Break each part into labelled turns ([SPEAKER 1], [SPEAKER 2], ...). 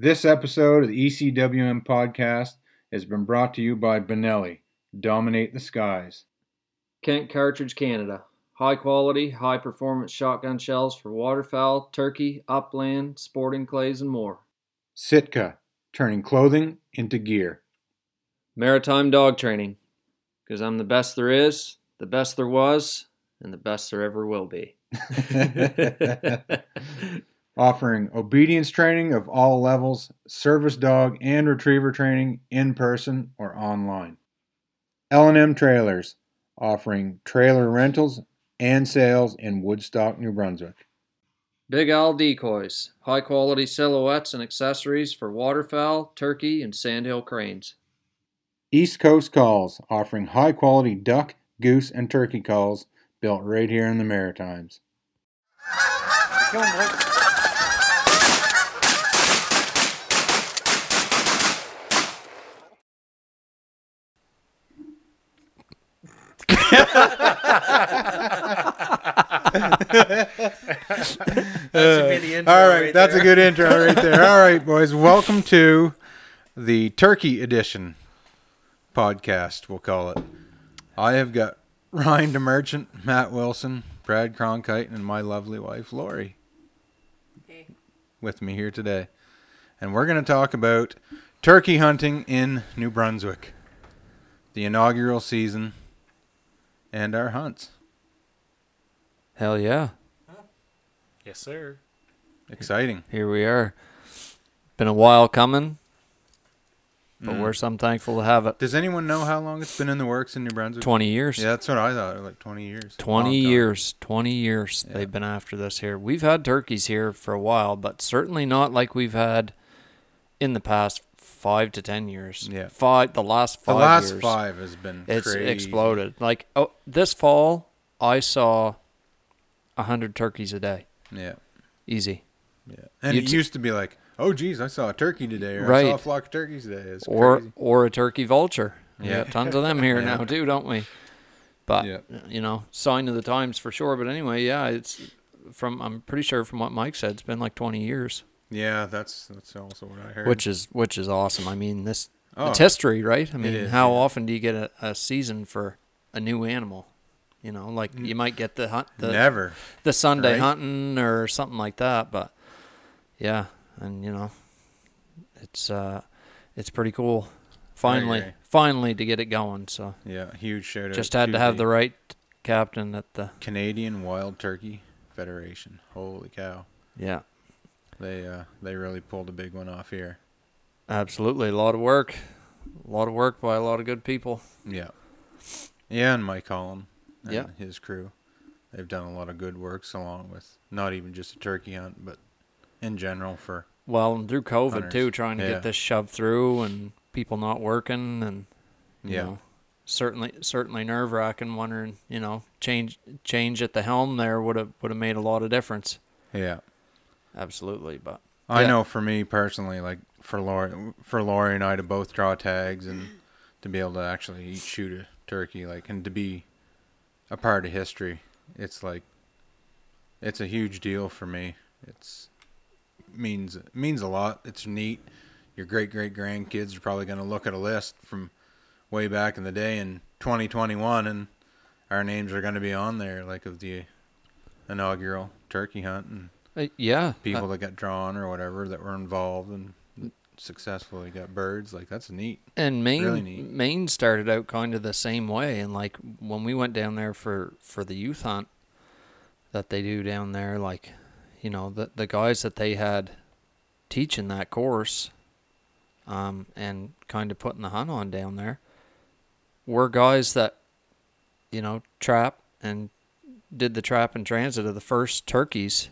[SPEAKER 1] This episode of the ECWM podcast has been brought to you by Benelli. Dominate the skies.
[SPEAKER 2] Kent Cartridge Canada. High quality, high performance shotgun shells for waterfowl, turkey, upland, sporting clays, and more.
[SPEAKER 1] Sitka, turning clothing into gear.
[SPEAKER 2] Maritime dog training. Because I'm the best there is, the best there was, and the best there ever will be.
[SPEAKER 1] Offering obedience training of all levels, service dog and retriever training in person or online. L&M Trailers, offering trailer rentals and sales in Woodstock, New Brunswick.
[SPEAKER 2] Big Owl decoys. High quality silhouettes and accessories for waterfowl, turkey, and sandhill cranes.
[SPEAKER 1] East Coast Calls, offering high quality duck, goose, and turkey calls built right here in the Maritimes.
[SPEAKER 3] Should be the intro
[SPEAKER 1] All right,
[SPEAKER 3] right
[SPEAKER 1] that's
[SPEAKER 3] there.
[SPEAKER 1] a good intro right there. All right, boys, welcome to the Turkey Edition podcast. We'll call it. I have got Ryan DeMerchant, Matt Wilson, Brad Cronkite, and my lovely wife Lori with me here today, and we're going to talk about turkey hunting in New Brunswick, the inaugural season, and our hunts.
[SPEAKER 2] Hell yeah.
[SPEAKER 3] Yes, sir.
[SPEAKER 1] Exciting.
[SPEAKER 2] Here we are. Been a while coming, but
[SPEAKER 1] Mm.
[SPEAKER 2] we're some thankful to have it.
[SPEAKER 1] Does anyone know how long it's been in the works in New Brunswick?
[SPEAKER 2] 20 years.
[SPEAKER 1] Yeah, that's what I thought. Like twenty years.
[SPEAKER 2] 20 years 20 years
[SPEAKER 1] Yeah.
[SPEAKER 2] they've been after this here we've had turkeys here for a while but certainly not like we've had in the past five to ten years
[SPEAKER 1] Yeah.
[SPEAKER 2] five the last five.
[SPEAKER 1] The last
[SPEAKER 2] years
[SPEAKER 1] five has been
[SPEAKER 2] it's
[SPEAKER 1] crazy.
[SPEAKER 2] exploded like oh this fall i saw a hundred turkeys a day
[SPEAKER 1] Yeah,
[SPEAKER 2] easy
[SPEAKER 1] yeah. And
[SPEAKER 2] You
[SPEAKER 1] it used to be like, oh, geez, I saw a turkey today, or I
[SPEAKER 2] Right.
[SPEAKER 1] saw a flock of turkeys today. It's
[SPEAKER 2] or
[SPEAKER 1] crazy.
[SPEAKER 2] or a turkey vulture
[SPEAKER 1] Yeah.
[SPEAKER 2] tons of them here
[SPEAKER 1] Yeah.
[SPEAKER 2] now too don't we but
[SPEAKER 1] Yeah.
[SPEAKER 2] you know sign of the times for sure but anyway yeah it's from i'm pretty sure from what mike said it's been like 20 years
[SPEAKER 1] Yeah, that's that's also what I heard.
[SPEAKER 2] which is which is awesome. I mean, this
[SPEAKER 1] oh,
[SPEAKER 2] it's history, right? I mean,
[SPEAKER 1] is,
[SPEAKER 2] how
[SPEAKER 1] yeah.
[SPEAKER 2] often do you get a, a season for a new animal? You know, like you might get the hunt the
[SPEAKER 1] never.
[SPEAKER 2] the Sunday
[SPEAKER 1] right?
[SPEAKER 2] hunting or something like that, but yeah, and you know, it's uh, it's pretty cool. Finally, finally to get it going. So
[SPEAKER 1] Yeah, huge shout out.
[SPEAKER 2] just had to have the right captain at the
[SPEAKER 1] Canadian Wild Turkey Federation. Holy cow!
[SPEAKER 2] yeah,
[SPEAKER 1] They uh they really pulled a big one off here.
[SPEAKER 2] absolutely a lot of work, a lot of work by a lot of good people.
[SPEAKER 1] Yeah, yeah, and Mike Holland and
[SPEAKER 2] Yeah.
[SPEAKER 1] his crew. They've done a lot of good works along with not even just a turkey hunt, but in general for
[SPEAKER 2] Well, and through COVID
[SPEAKER 1] Hunters.
[SPEAKER 2] too, trying to
[SPEAKER 1] Yeah.
[SPEAKER 2] get this shoved through and people not working and you
[SPEAKER 1] Yeah.
[SPEAKER 2] know, certainly certainly nerve wracking wondering, you know, change change at the helm there would have would have made a lot of difference.
[SPEAKER 1] yeah.
[SPEAKER 2] Absolutely, but
[SPEAKER 1] I
[SPEAKER 2] Yeah.
[SPEAKER 1] know for me personally, like for Lori, for Lori and I to both draw tags and to be able to actually eat, shoot a turkey, like, and to be a part of history, it's like, it's a huge deal for me. It's means means a lot. It's neat. Your great great grandkids are probably going to look at a list from way back in the day in 2021, and our names are going to be on there, like of the inaugural turkey hunt and
[SPEAKER 2] uh, yeah,
[SPEAKER 1] people
[SPEAKER 2] uh,
[SPEAKER 1] that got drawn or whatever that were involved and successfully got birds. Like that's neat.
[SPEAKER 2] and Maine
[SPEAKER 1] really neat.
[SPEAKER 2] Maine started out kind of the same way and like when we went down there for for the youth hunt that they do down there like you know the the guys that they had teaching that course um and kind of putting the hunt on down there were guys that you know trap and did the trap and transit of the first turkeys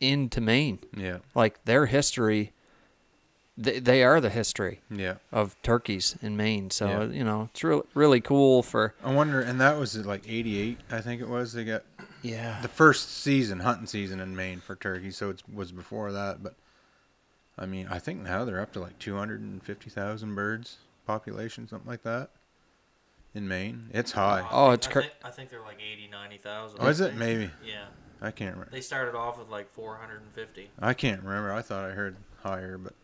[SPEAKER 2] into Maine
[SPEAKER 1] Yeah,
[SPEAKER 2] like their history they, they are the history
[SPEAKER 1] yeah.
[SPEAKER 2] of turkeys in Maine. So
[SPEAKER 1] Yeah.
[SPEAKER 2] you know, it's really really cool for
[SPEAKER 1] I wonder, and that was like '88, I think it was. They got
[SPEAKER 2] yeah.
[SPEAKER 1] the first season, hunting season in Maine for turkey. So it was before that, but I mean, I think now they're up to like 250,000 birds population, something like that, in Maine. It's high.
[SPEAKER 2] Oh, it's
[SPEAKER 3] I, think, I think they're like 80, 90,000.
[SPEAKER 1] Oh, is it? Maybe.
[SPEAKER 3] Yeah.
[SPEAKER 1] I can't remember.
[SPEAKER 3] They started off with like 450.
[SPEAKER 1] I can't remember. I thought I heard higher, but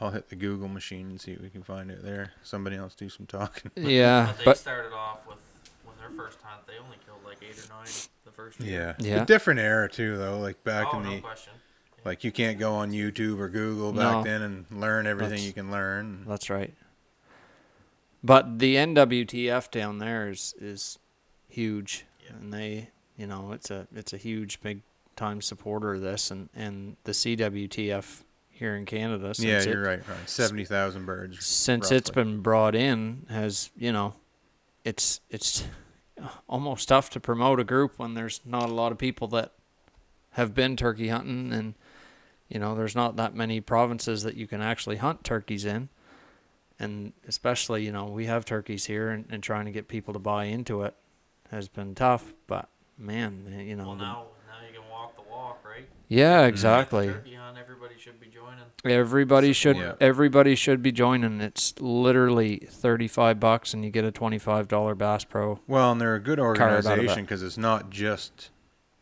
[SPEAKER 1] I'll hit the Google machine and see if we can find it there. Somebody else do some talking.
[SPEAKER 2] Yeah,
[SPEAKER 3] But they
[SPEAKER 2] but
[SPEAKER 3] started off with when their first hunt, they only killed like eight or nine the first
[SPEAKER 1] Yeah.
[SPEAKER 3] year.
[SPEAKER 2] Yeah.
[SPEAKER 1] A different era too, though. Like back
[SPEAKER 3] oh,
[SPEAKER 1] in
[SPEAKER 3] no
[SPEAKER 1] the
[SPEAKER 3] question.
[SPEAKER 1] like, you can't go on YouTube or Google back
[SPEAKER 2] No.
[SPEAKER 1] then and learn everything
[SPEAKER 2] That's-
[SPEAKER 1] you can learn.
[SPEAKER 2] that's right. But the NWTF down there is is huge,
[SPEAKER 3] Yeah.
[SPEAKER 2] and they, you know, it's a it's a huge big time supporter of this, and and the CWTF here in Canada. Since
[SPEAKER 1] yeah, you're right. Right, seventy thousand birds.
[SPEAKER 2] since it's been brought in has you know it's it's almost tough to promote a group when there's not a lot of people that have been turkey hunting and you know there's not that many provinces that you can actually hunt turkeys in and especially you know we have turkeys here and, and trying to get people to buy into it has been tough but man eh, you know
[SPEAKER 3] Well, now now you can walk the walk, right?
[SPEAKER 2] yeah exactly
[SPEAKER 3] Turkey hunt, everybody should be joining.
[SPEAKER 2] Everybody should
[SPEAKER 1] Yeah.
[SPEAKER 2] everybody should be joining. It's literally thirty five bucks and you get a twenty five dollar Bass Pro.
[SPEAKER 1] Well, and they're a good organization because it's not just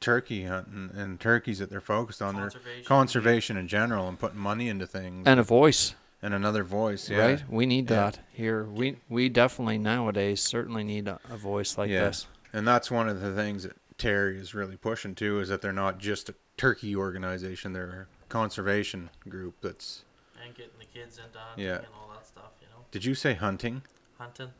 [SPEAKER 1] turkey hunting and turkeys that they're focused on. They're
[SPEAKER 3] Conservation.
[SPEAKER 1] conservation in general and putting money into things
[SPEAKER 2] And a voice,
[SPEAKER 1] and another voice. Yeah.
[SPEAKER 2] right? We need
[SPEAKER 1] Yeah.
[SPEAKER 2] that here. We we definitely nowadays certainly need a, a voice like
[SPEAKER 1] Yeah.
[SPEAKER 2] this.
[SPEAKER 1] And that's one of the things that Terry is really pushing too is that they're not just a turkey organization; they're a conservation group. That's.
[SPEAKER 3] and getting the kids into hunting
[SPEAKER 1] Yeah.
[SPEAKER 3] and all that stuff. You know,
[SPEAKER 1] Did you say hunting?
[SPEAKER 3] hunting,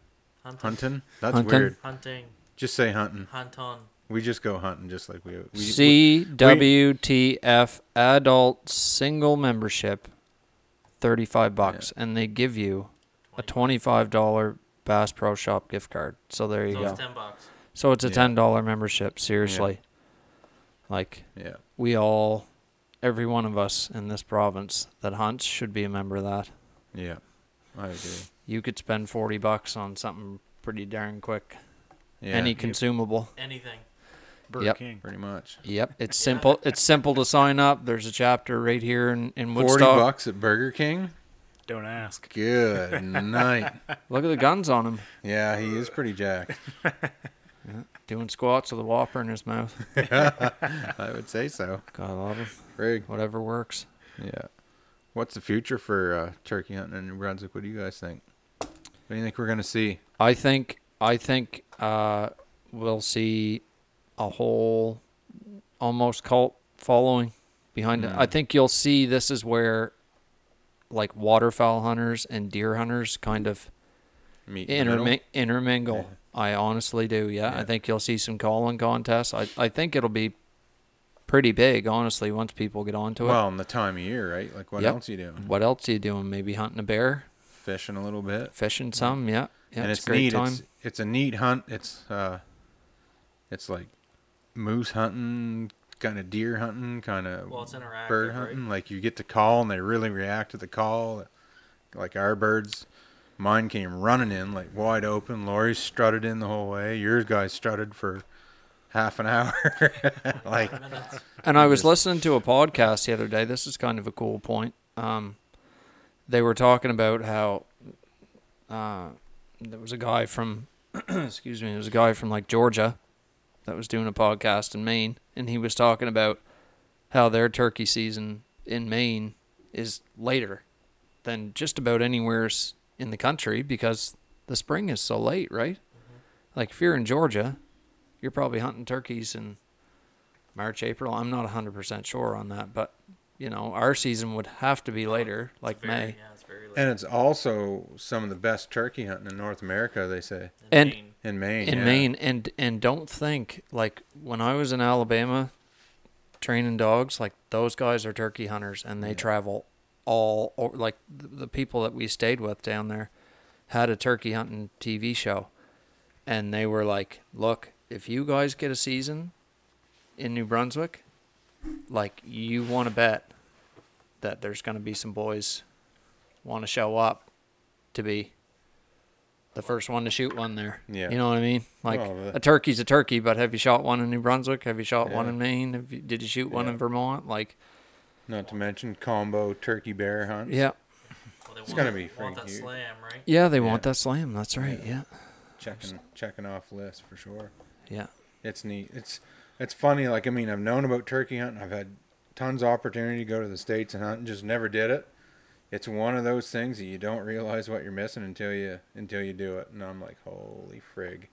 [SPEAKER 3] hunting,
[SPEAKER 1] Hunting? That's
[SPEAKER 2] Hunting.
[SPEAKER 1] weird.
[SPEAKER 3] hunting,
[SPEAKER 1] Just say hunting.
[SPEAKER 3] hunt on.
[SPEAKER 1] We just go hunting, just like we. we
[SPEAKER 2] CWTF adult single membership, thirty five bucks, and they give you a twenty five dollar Bass Pro Shop gift card. So there you
[SPEAKER 3] So
[SPEAKER 2] go.
[SPEAKER 3] it's ten bucks.
[SPEAKER 2] So it's a
[SPEAKER 1] Yeah.
[SPEAKER 2] ten dollar membership. Seriously, like
[SPEAKER 1] yeah.
[SPEAKER 2] we all, every one of us in this province that hunts should be a member of that.
[SPEAKER 1] Yeah. I agree.
[SPEAKER 2] You could spend forty bucks on something pretty darn quick.
[SPEAKER 1] Yeah.
[SPEAKER 2] Any consumable.
[SPEAKER 3] Anything.
[SPEAKER 4] Burger
[SPEAKER 2] Yep.
[SPEAKER 4] King.
[SPEAKER 1] pretty much.
[SPEAKER 2] Yep, it's simple. It's simple to sign up. There's a chapter right here in, in Woodstock.
[SPEAKER 1] Forty
[SPEAKER 2] Woodstock.
[SPEAKER 1] bucks at Burger King.
[SPEAKER 4] Don't ask.
[SPEAKER 1] Good night.
[SPEAKER 2] Look at the guns on him.
[SPEAKER 1] Yeah, he is pretty jacked.
[SPEAKER 2] Doing squats with a whopper in his mouth.
[SPEAKER 1] I would say so.
[SPEAKER 2] God I love him.
[SPEAKER 1] Rig.
[SPEAKER 2] Whatever works.
[SPEAKER 1] Yeah. What's the future for uh, turkey hunting in New Brunswick? What do you guys think? What do you think we're gonna see?
[SPEAKER 2] I think I think uh, we'll see a whole almost cult following behind it. I
[SPEAKER 1] Mm.
[SPEAKER 2] think you'll see this is where like waterfowl hunters and deer hunters kind of
[SPEAKER 1] Meet in the middle?
[SPEAKER 2] intermi- intermingle. I honestly do. Yeah. I think you'll see some calling contests. I I think it'll be pretty big, honestly, once people get onto it.
[SPEAKER 1] Well, in the time of year, right? Like, what
[SPEAKER 2] Yep.
[SPEAKER 1] else you doing?
[SPEAKER 2] what else are you doing? Maybe hunting a bear,
[SPEAKER 1] Fishing a little bit.
[SPEAKER 2] fishing some. Yeah, yeah,
[SPEAKER 1] and
[SPEAKER 2] it's,
[SPEAKER 1] it's,
[SPEAKER 2] a great
[SPEAKER 1] neat.
[SPEAKER 2] time.
[SPEAKER 1] It's it's a neat hunt. It's uh, it's like moose hunting, kind of deer hunting, kind of
[SPEAKER 3] Well, it's interactive,
[SPEAKER 1] bird
[SPEAKER 3] right?
[SPEAKER 1] hunting. Like you get the call and they really react to the call. Like our birds, mine came running in like wide open. Lori's strutted in the whole way. Yours guys strutted for half an hour. like
[SPEAKER 2] And I was listening to a podcast the other day. This is kind of a cool point. Um, they were talking about how uh, there was a guy from, excuse me, there was a guy from like Georgia that was doing a podcast in Maine, and he was talking about how their turkey season in Maine is later than just about anywhere in the country because the spring is so late, right? Mm-hmm. Like if you're in Georgia, you're probably hunting turkeys in March, April. I'm not 100% sure on that, but you know, our season would have to be later, like
[SPEAKER 3] Very-
[SPEAKER 2] May.
[SPEAKER 3] Yeah, it's very late.
[SPEAKER 1] And it's also some of the best turkey hunting in North America, they say.
[SPEAKER 3] In
[SPEAKER 2] and-
[SPEAKER 3] Maine.
[SPEAKER 1] In Maine.
[SPEAKER 2] in
[SPEAKER 1] yeah.
[SPEAKER 2] Maine and and don't think like when I was in Alabama training dogs like those guys are turkey hunters and they
[SPEAKER 1] Yeah.
[SPEAKER 2] travel all or like the, people that we stayed with down there had a turkey hunting TV show and they were like look if you guys get a season in New Brunswick like you want to bet that there's going to be some boys want to show up to be the first one to shoot one there.
[SPEAKER 1] Yeah.
[SPEAKER 2] You know what I mean? Like
[SPEAKER 1] the-
[SPEAKER 2] a turkey's a turkey, but have you shot one in New Brunswick? Have you shot one in Maine? Have you, did you shoot one
[SPEAKER 1] Yeah.
[SPEAKER 2] in Vermont? Like,
[SPEAKER 1] Not to mention combo turkey bear hunts.
[SPEAKER 2] yeah,
[SPEAKER 3] Well,
[SPEAKER 1] It's
[SPEAKER 3] want,
[SPEAKER 1] gonna be
[SPEAKER 3] want
[SPEAKER 1] freaking
[SPEAKER 3] that
[SPEAKER 1] huge.
[SPEAKER 3] slam, right?
[SPEAKER 2] yeah, they
[SPEAKER 1] Yeah.
[SPEAKER 2] want that slam. That's right. Yeah,
[SPEAKER 1] Checking checking off list for sure.
[SPEAKER 2] yeah.
[SPEAKER 1] It's neat. It's it's funny. Like I mean, I've known about turkey hunting. I've had tons of opportunity to go to the states and hunt, and just never did it. it's one of those things that you don't realize what you're missing until you until you do it. And I'm like, holy frig,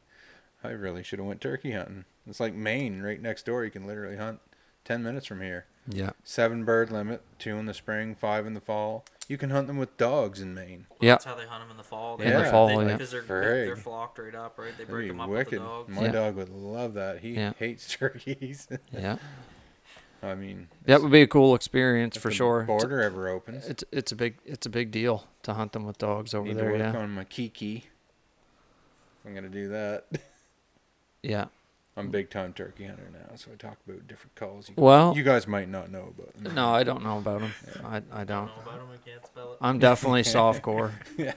[SPEAKER 1] I really should have went turkey hunting. It's like Maine, right next door. You can literally hunt ten minutes from here.
[SPEAKER 2] Yeah.
[SPEAKER 1] Seven bird limit, two in the spring, five in the fall. You can hunt them with dogs in Maine.
[SPEAKER 3] Well,
[SPEAKER 2] Yeah.
[SPEAKER 3] That's how they hunt them in the fall.
[SPEAKER 1] In the
[SPEAKER 3] they-
[SPEAKER 2] fall,
[SPEAKER 3] they,
[SPEAKER 2] yeah.
[SPEAKER 3] Because they're,
[SPEAKER 1] Frig.
[SPEAKER 3] they're flocked right up, right? They break them up
[SPEAKER 1] wicked.
[SPEAKER 3] with the dogs.
[SPEAKER 1] My
[SPEAKER 2] Yeah.
[SPEAKER 1] dog would love that. He
[SPEAKER 2] Yeah.
[SPEAKER 1] hates turkeys.
[SPEAKER 2] Yeah.
[SPEAKER 1] I mean,
[SPEAKER 2] That would be a cool experience
[SPEAKER 1] if
[SPEAKER 2] for
[SPEAKER 1] the
[SPEAKER 2] sure. It's-
[SPEAKER 1] Border ever opens.
[SPEAKER 2] It's it's a big it's a big deal to hunt them with dogs over
[SPEAKER 1] Need
[SPEAKER 2] there.
[SPEAKER 1] to work
[SPEAKER 2] Yeah.
[SPEAKER 1] on my kiki. I'm gonna do that.
[SPEAKER 2] Yeah.
[SPEAKER 1] I'm a big time turkey hunter now, so I talk about different calls. You,
[SPEAKER 2] Well,
[SPEAKER 1] you guys might not know about. them.
[SPEAKER 2] no, I don't know about them. I I
[SPEAKER 3] Don't
[SPEAKER 2] don't.
[SPEAKER 3] know about them. I can't spell it.
[SPEAKER 2] I'm definitely softcore.
[SPEAKER 1] yeah.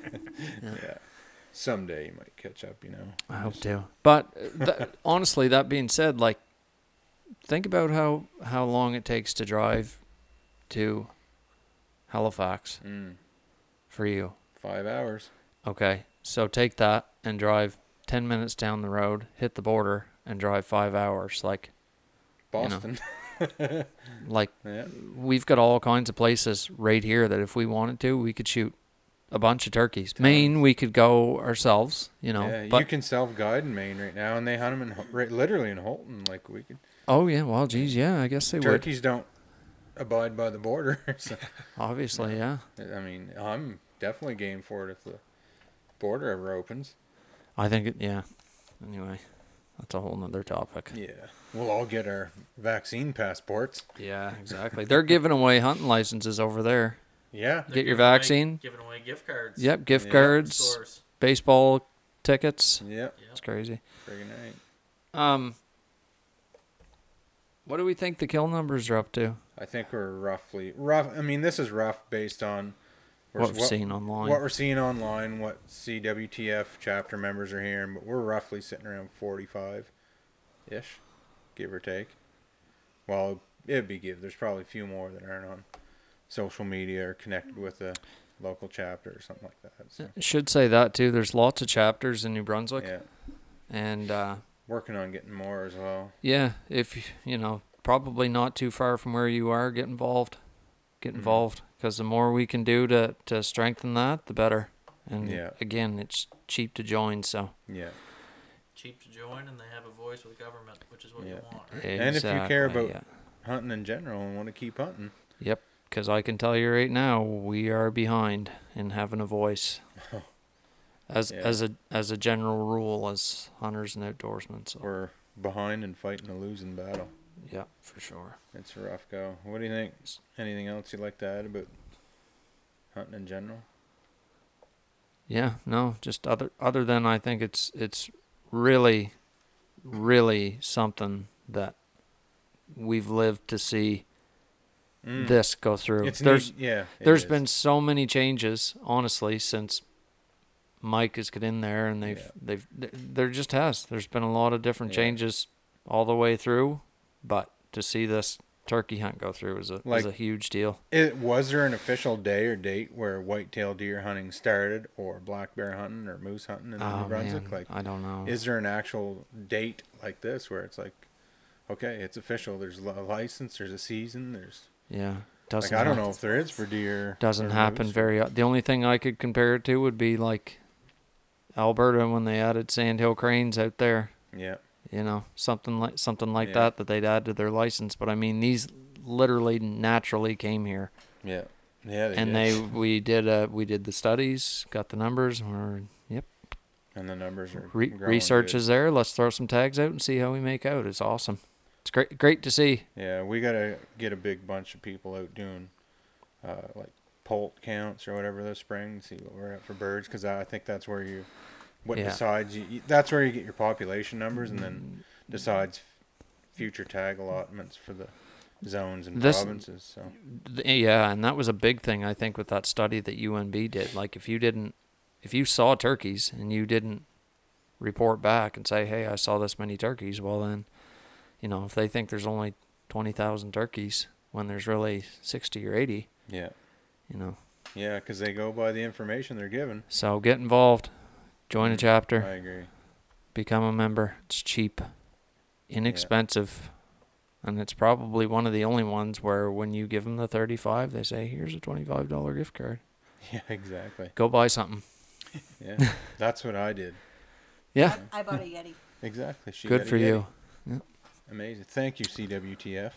[SPEAKER 1] Someday you might catch up. You know.
[SPEAKER 2] I hope to. But uh, th- honestly, that being said, like, think about how how long it takes to drive to Halifax
[SPEAKER 1] Mm,
[SPEAKER 2] for you.
[SPEAKER 1] five hours.
[SPEAKER 2] Okay, so take that and drive ten minutes down the road, hit the border, and drive five hours. Like, know.
[SPEAKER 1] Boston.
[SPEAKER 2] like
[SPEAKER 1] yeah.
[SPEAKER 2] we've got all kinds of places right here that if we wanted to, we could shoot a bunch of turkeys. Maine, we could go ourselves, you know.
[SPEAKER 1] yeah.
[SPEAKER 2] but
[SPEAKER 1] you can self guide in Maine right now, and they hunt them in right, literally in Houlton. Like we could.
[SPEAKER 2] oh yeah, well, geez, yeah, I guess they would.
[SPEAKER 1] Turkeys don't abide by the border. so,
[SPEAKER 2] Obviously, yeah.
[SPEAKER 1] I mean, I'm definitely game for it if the border ever opens.
[SPEAKER 2] I think it. Yeah. Anyway, that's a whole nother topic.
[SPEAKER 1] Yeah. We'll all get our vaccine passports.
[SPEAKER 2] Yeah, exactly. They're giving away hunting licenses over there.
[SPEAKER 1] Yeah.
[SPEAKER 3] They're
[SPEAKER 2] Get your
[SPEAKER 3] giving away-
[SPEAKER 2] vaccine.
[SPEAKER 3] Giving away gift cards.
[SPEAKER 2] Yep, gift
[SPEAKER 1] Yeah.
[SPEAKER 2] cards,
[SPEAKER 3] Stores.
[SPEAKER 2] baseball tickets.
[SPEAKER 1] Yep.
[SPEAKER 3] Yep.
[SPEAKER 2] It's crazy.
[SPEAKER 1] Friggin' right.
[SPEAKER 2] Um, what do we think the kill numbers are up to?
[SPEAKER 1] I think we're roughly rough. I mean, this is rough based on
[SPEAKER 2] What we've seen online.
[SPEAKER 1] what we're seeing online, what CWTF chapter members are hearing, but we're roughly sitting around 45 ish, give or take. Well, it'd be give. There's probably a few more that aren't on social media or connected with a local chapter or something like that. So,
[SPEAKER 2] Should say that too. There's lots of chapters in New Brunswick,
[SPEAKER 1] yeah,
[SPEAKER 2] and uh,
[SPEAKER 1] working on getting more as well.
[SPEAKER 2] yeah, if you know, probably not too far from where you are, get involved. Get
[SPEAKER 1] Mhm.
[SPEAKER 2] involved because the more we can do to to strengthen that, the better. And
[SPEAKER 1] Yeah.
[SPEAKER 2] again, it's cheap to join, so
[SPEAKER 1] Yeah,
[SPEAKER 3] Cheap to join, and they have a voice with government, which is what you want. Right?
[SPEAKER 1] And if you care
[SPEAKER 2] Exactly,
[SPEAKER 1] about- hunting in general and want to keep hunting.
[SPEAKER 2] yep, because I can tell you right now, we are behind in having a voice. As
[SPEAKER 1] Yeah.
[SPEAKER 2] as a as a general rule, as hunters and outdoorsmen, so
[SPEAKER 1] We're behind and fighting a losing battle.
[SPEAKER 2] Yeah, for sure.
[SPEAKER 1] It's a rough go. What do you think? Anything else you'd like to add about hunting in general?
[SPEAKER 2] Yeah, no, just other other than I think it's it's really, really something that we've lived to see
[SPEAKER 1] Mm.
[SPEAKER 2] this go through.
[SPEAKER 1] It's
[SPEAKER 2] there's
[SPEAKER 1] neat. yeah.
[SPEAKER 2] there's
[SPEAKER 1] is.
[SPEAKER 2] been so many changes, honestly, since Mike has got in there, and they've
[SPEAKER 1] Yeah.
[SPEAKER 2] they've there just has. There's been a lot of different
[SPEAKER 1] Yeah.
[SPEAKER 2] changes all the way through, but to see this turkey hunt go through was a
[SPEAKER 1] Like-
[SPEAKER 2] is a huge deal.
[SPEAKER 1] It was there an official day or date where whitetail deer hunting started, or black bear hunting, or moose hunting in oh, New
[SPEAKER 2] Oh
[SPEAKER 1] Brunswick?
[SPEAKER 2] man,
[SPEAKER 1] Like,
[SPEAKER 2] I don't know.
[SPEAKER 1] is there an actual date like this where it's like, okay, it's official. There's a license. There's a season. There's
[SPEAKER 2] yeah, doesn't
[SPEAKER 1] I don't
[SPEAKER 2] hap-
[SPEAKER 1] know if there is for deer.
[SPEAKER 2] doesn't happen
[SPEAKER 1] moose.
[SPEAKER 2] very. The only thing I could compare it to would be like Alberta when they added sandhill cranes out there.
[SPEAKER 1] Yeah,
[SPEAKER 2] You know, something like something like
[SPEAKER 1] Yeah.
[SPEAKER 2] that that they'd add to their license. But I mean, these literally naturally came here,
[SPEAKER 1] yeah, yeah. They
[SPEAKER 2] and
[SPEAKER 1] did.
[SPEAKER 2] they we did uh we did the studies, got the numbers, and we're yep.
[SPEAKER 1] and the numbers are
[SPEAKER 2] Re- research
[SPEAKER 1] good.
[SPEAKER 2] is there. Let's throw some tags out and see how we make out. It's awesome. It's great great to see.
[SPEAKER 1] Yeah, we gotta get a big bunch of people out doing, uh, like poult counts or whatever this spring. See what we're at for birds, because I think that's where you, what
[SPEAKER 2] Yeah.
[SPEAKER 1] decides you. That's where you get your population numbers, and then mm. decides future tag allotments for the zones and
[SPEAKER 2] This-
[SPEAKER 1] provinces. So
[SPEAKER 2] Yeah, and that was a big thing I think with that study that UNB did. Like if you didn't if you saw turkeys and you didn't report back and say, "Hey, I saw this many turkeys," well then, you know, if they think there's only 20,000 turkeys when there's really 60 or 80,
[SPEAKER 1] yeah,
[SPEAKER 2] you know.
[SPEAKER 1] yeah, because they go by the information they're given.
[SPEAKER 2] So get involved. Join a chapter,
[SPEAKER 1] I agree.
[SPEAKER 2] become a member. It's cheap, inexpensive. And it's probably one of the only ones where when you give them the 35, they say, "Here's a $25 gift card."
[SPEAKER 1] Yeah, exactly.
[SPEAKER 2] Go buy something.
[SPEAKER 1] Yeah, that's what I did.
[SPEAKER 2] Yeah,
[SPEAKER 5] I bought a Yeti.
[SPEAKER 1] Exactly. She
[SPEAKER 2] good for
[SPEAKER 1] Yeti.
[SPEAKER 2] you.
[SPEAKER 1] Amazing. Thank you, CWTF.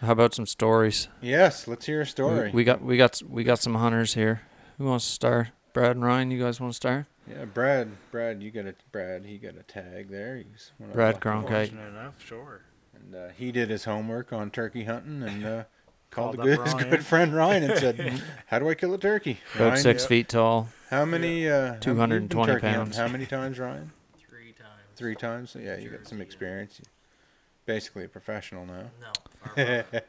[SPEAKER 2] How about some stories?
[SPEAKER 1] Yes, let's hear a
[SPEAKER 2] We-
[SPEAKER 1] story.
[SPEAKER 2] We got we got we got some hunters here. Who wants to start? Brad and Ryan, you guys want to start?
[SPEAKER 1] yeah, Brad. Brad, you got a Brad. He got a tag there. He's one
[SPEAKER 2] Brad
[SPEAKER 1] the
[SPEAKER 2] Cronkite.
[SPEAKER 4] enough, sure.
[SPEAKER 1] And uh, he did his homework on turkey hunting and uh, called,
[SPEAKER 4] Called
[SPEAKER 1] a good, his good friend Ryan and said, "How do I kill a turkey?"
[SPEAKER 2] About
[SPEAKER 1] Ryan,
[SPEAKER 2] six
[SPEAKER 4] yeah.
[SPEAKER 2] feet tall.
[SPEAKER 1] How many? Uh, how many- you've been
[SPEAKER 2] 220
[SPEAKER 1] turkey hunting
[SPEAKER 2] pounds.
[SPEAKER 1] How many times, Ryan?
[SPEAKER 3] Three times.
[SPEAKER 1] Three times. Yeah, you got some
[SPEAKER 3] experience. yeah.
[SPEAKER 1] Experience. Basically a professional now.
[SPEAKER 3] No, far from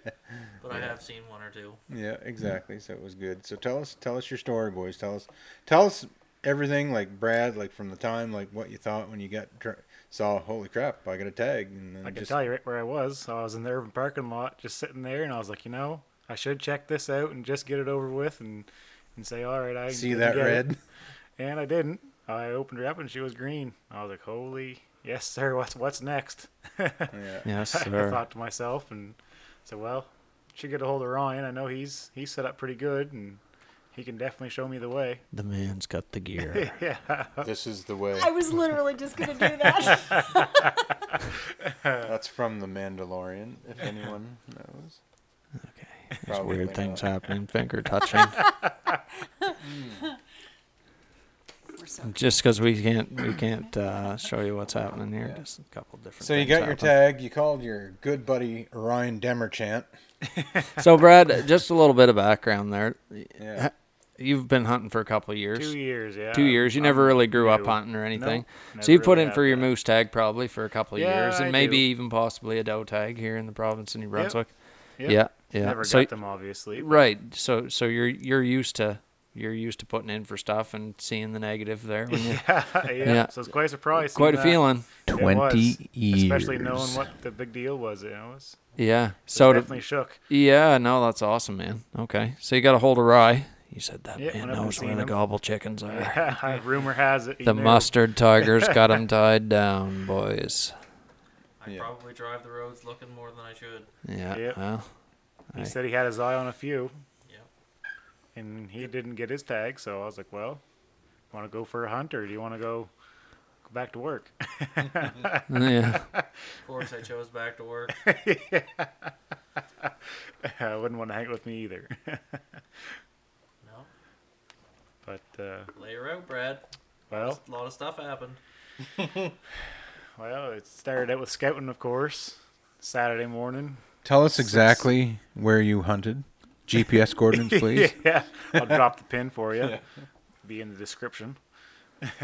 [SPEAKER 3] but I have seen one or two.
[SPEAKER 1] Yeah, exactly. So it was good. So tell us, tell us your story, boys. Tell us, tell us everything. Like Brad, like from the time, like what you thought when you got dr- saw. Holy crap! I got a tag, and then
[SPEAKER 4] I can
[SPEAKER 1] just
[SPEAKER 4] tell you right where I was. So I was in the urban parking lot, just sitting there, and I was like, you know, I should check this out and just get it over with, and and say, all right, I
[SPEAKER 1] see that
[SPEAKER 4] get it."
[SPEAKER 1] red.
[SPEAKER 4] and I didn't. I opened her up, and she was green. I was like, holy, yes, sir. What's what's next?
[SPEAKER 1] Yeah.
[SPEAKER 2] Yes,
[SPEAKER 4] I thought to myself, and said, well, should get a hold of Ryan. I know he's he's set up pretty good, and he can definitely show me the way.
[SPEAKER 2] The man's got the gear.
[SPEAKER 4] yeah.
[SPEAKER 1] This is the way.
[SPEAKER 5] I was literally just gonna do that.
[SPEAKER 1] That's from the Mandalorian. If anyone knows.
[SPEAKER 2] Okay. There's
[SPEAKER 1] Probably
[SPEAKER 2] weird
[SPEAKER 1] not.
[SPEAKER 2] things happening. Finger touching. Hmm.
[SPEAKER 5] We're so
[SPEAKER 2] Just because we can't we can't uh, show you what's happening here.
[SPEAKER 1] Yeah.
[SPEAKER 2] Just a couple different.
[SPEAKER 1] So you got your
[SPEAKER 2] happen.
[SPEAKER 1] tag. You called your good buddy Ryan Demerchant.
[SPEAKER 2] So Brad, just a little bit of background there.
[SPEAKER 1] Yeah.
[SPEAKER 2] You've been hunting for a couple of years.
[SPEAKER 4] Two years, yeah.
[SPEAKER 2] Two years. You
[SPEAKER 4] I'm-
[SPEAKER 2] never really grew up hunting or anything.
[SPEAKER 4] Nope,
[SPEAKER 2] so you
[SPEAKER 4] never
[SPEAKER 2] put
[SPEAKER 4] really
[SPEAKER 2] in for your
[SPEAKER 4] that.
[SPEAKER 2] moose tag probably for a couple of
[SPEAKER 4] Yeah,
[SPEAKER 2] years, and
[SPEAKER 4] I
[SPEAKER 2] maybe
[SPEAKER 4] do.
[SPEAKER 2] even possibly a doe tag here in the province of New Brunswick.
[SPEAKER 4] Yep.
[SPEAKER 2] Yeah, yeah.
[SPEAKER 4] Never
[SPEAKER 2] so
[SPEAKER 4] got them, obviously. but-
[SPEAKER 2] right. So so you're you're used to you're used to putting in for stuff and seeing the negative there. When you,
[SPEAKER 4] yeah, yeah.
[SPEAKER 2] Yeah.
[SPEAKER 4] So it's quite a surprise.
[SPEAKER 2] quite a
[SPEAKER 4] that.
[SPEAKER 2] feeling.
[SPEAKER 4] It was,
[SPEAKER 1] Twenty years.
[SPEAKER 4] Especially knowing what the big deal was, you know, it was,
[SPEAKER 2] Yeah.
[SPEAKER 4] it
[SPEAKER 2] So to,
[SPEAKER 4] definitely shook.
[SPEAKER 2] yeah, no, that's awesome, man. Okay, so you got a hold of Rye. You said that
[SPEAKER 4] Yeah,
[SPEAKER 2] man
[SPEAKER 4] when I've been
[SPEAKER 2] knows where the
[SPEAKER 4] him.
[SPEAKER 2] gobble chickens are.
[SPEAKER 4] Yeah, Rumor has it. he
[SPEAKER 2] The
[SPEAKER 4] knew.
[SPEAKER 2] mustard tigers got him tied down, boys.
[SPEAKER 3] I
[SPEAKER 1] Yeah.
[SPEAKER 3] probably drive the roads looking more than I should.
[SPEAKER 2] Yeah.
[SPEAKER 4] Yep.
[SPEAKER 2] Well,
[SPEAKER 4] He
[SPEAKER 2] Aye.
[SPEAKER 4] said he had his eye on a few,
[SPEAKER 3] Yep.
[SPEAKER 4] And he didn't get his tag. So I was like, "Well, want to go for a hunt, or do you want to go go back to work?"
[SPEAKER 2] yeah.
[SPEAKER 3] Of course, I chose back to work.
[SPEAKER 4] I wouldn't want to hang with me either.
[SPEAKER 3] No,
[SPEAKER 4] but uh,
[SPEAKER 3] lay her out, Brad.
[SPEAKER 4] well,
[SPEAKER 3] a lot of stuff happened.
[SPEAKER 4] well, it started out with scouting, of course. Saturday morning.
[SPEAKER 1] Tell us exactly where you hunted. GPS coordinates, please.
[SPEAKER 4] yeah, I'll drop the pin for you. Be in the description.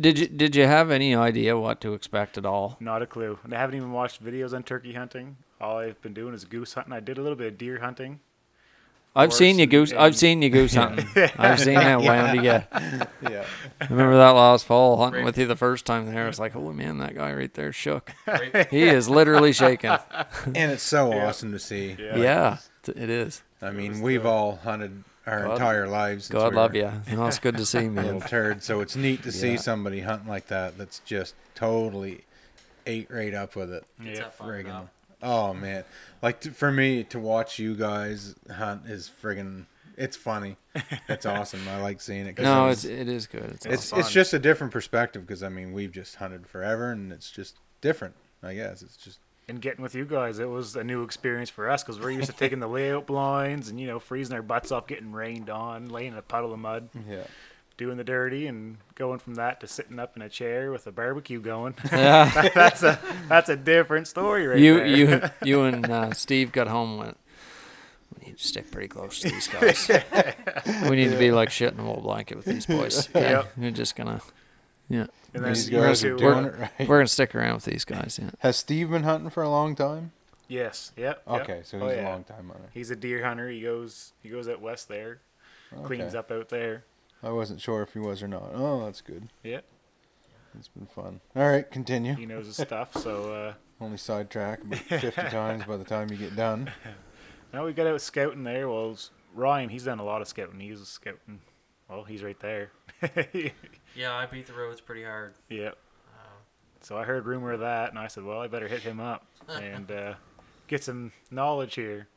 [SPEAKER 2] Did you did you have any idea what to expect at all?
[SPEAKER 4] Not a clue. And I haven't even watched videos on turkey hunting. All I've been doing is goose hunting. I did a little bit of deer hunting.
[SPEAKER 2] I've seen you
[SPEAKER 4] and-
[SPEAKER 2] goose. I've seen you goose hunting. I've seen how wound you get.
[SPEAKER 1] yeah.
[SPEAKER 2] I remember that last fall hunting
[SPEAKER 3] Right.
[SPEAKER 2] with you the first time there. I was like, holy man, that guy right there shook.
[SPEAKER 3] Right?
[SPEAKER 2] He is literally shaking.
[SPEAKER 1] And it's so
[SPEAKER 4] Yeah.
[SPEAKER 1] awesome to see.
[SPEAKER 4] Yeah.
[SPEAKER 2] Yeah, it is.
[SPEAKER 1] I mean, we've
[SPEAKER 4] the-
[SPEAKER 1] all hunted our
[SPEAKER 2] God-
[SPEAKER 1] entire lives.
[SPEAKER 2] God
[SPEAKER 1] we
[SPEAKER 2] love
[SPEAKER 1] were
[SPEAKER 2] you. No, it's good to see, me.
[SPEAKER 1] Little
[SPEAKER 2] man.
[SPEAKER 1] turd. So it's neat to see somebody hunting like that. That's just totally ate right up with it.
[SPEAKER 4] Yeah,
[SPEAKER 1] Friggin' Oh man, like to, for me to watch you guys hunt is friggin' It's funny. It's awesome. I like seeing it. 'cause
[SPEAKER 2] No,
[SPEAKER 1] I
[SPEAKER 2] it's it is good. It's,
[SPEAKER 1] it's it's just a different perspective because I mean we've just hunted forever and it's just different. I guess it's just
[SPEAKER 4] And getting with you guys, it was a new experience for us because we're used to taking the layout blinds and you know freezing our butts off, getting rained on, laying in a puddle of mud,
[SPEAKER 1] yeah.
[SPEAKER 4] doing the dirty, and going from that to sitting up in a chair with a barbecue going.
[SPEAKER 2] yeah.
[SPEAKER 4] that's a that's a different story, right
[SPEAKER 2] you
[SPEAKER 4] there.
[SPEAKER 2] you you and uh, Steve got home and went. We need to stick pretty close to these guys. we need to be like shit in a wool blanket with these boys. Okay?
[SPEAKER 4] Yep.
[SPEAKER 2] We're just gonna, yeah.
[SPEAKER 4] And then
[SPEAKER 1] These guys
[SPEAKER 4] two
[SPEAKER 1] are
[SPEAKER 4] were-
[SPEAKER 1] doing it right.
[SPEAKER 2] We're gonna stick around with these guys. Yeah.
[SPEAKER 1] Has Steve been hunting for a long time?
[SPEAKER 4] Yes. Yep. yep.
[SPEAKER 1] Okay, so
[SPEAKER 4] Oh,
[SPEAKER 1] he's
[SPEAKER 4] yeah.
[SPEAKER 1] a long time hunter.
[SPEAKER 4] He's a deer hunter. He goes he goes out west there, cleans up out there.
[SPEAKER 1] I wasn't sure if he was or not. Oh, that's good.
[SPEAKER 4] Yep.
[SPEAKER 1] It's been fun. All right, continue.
[SPEAKER 4] He knows his stuff. So uh,
[SPEAKER 1] Only sidetrack about 50 times by the time you get done.
[SPEAKER 4] now we got out scouting there. Well, Ryan, he's done a lot of scouting. He's a scouting. Well, he's right there.
[SPEAKER 3] Yeah, I beat the roads pretty hard.
[SPEAKER 4] yep.
[SPEAKER 3] Uh,
[SPEAKER 4] So I heard rumor of that, and I said, well, I better hit him up and uh, get some knowledge here.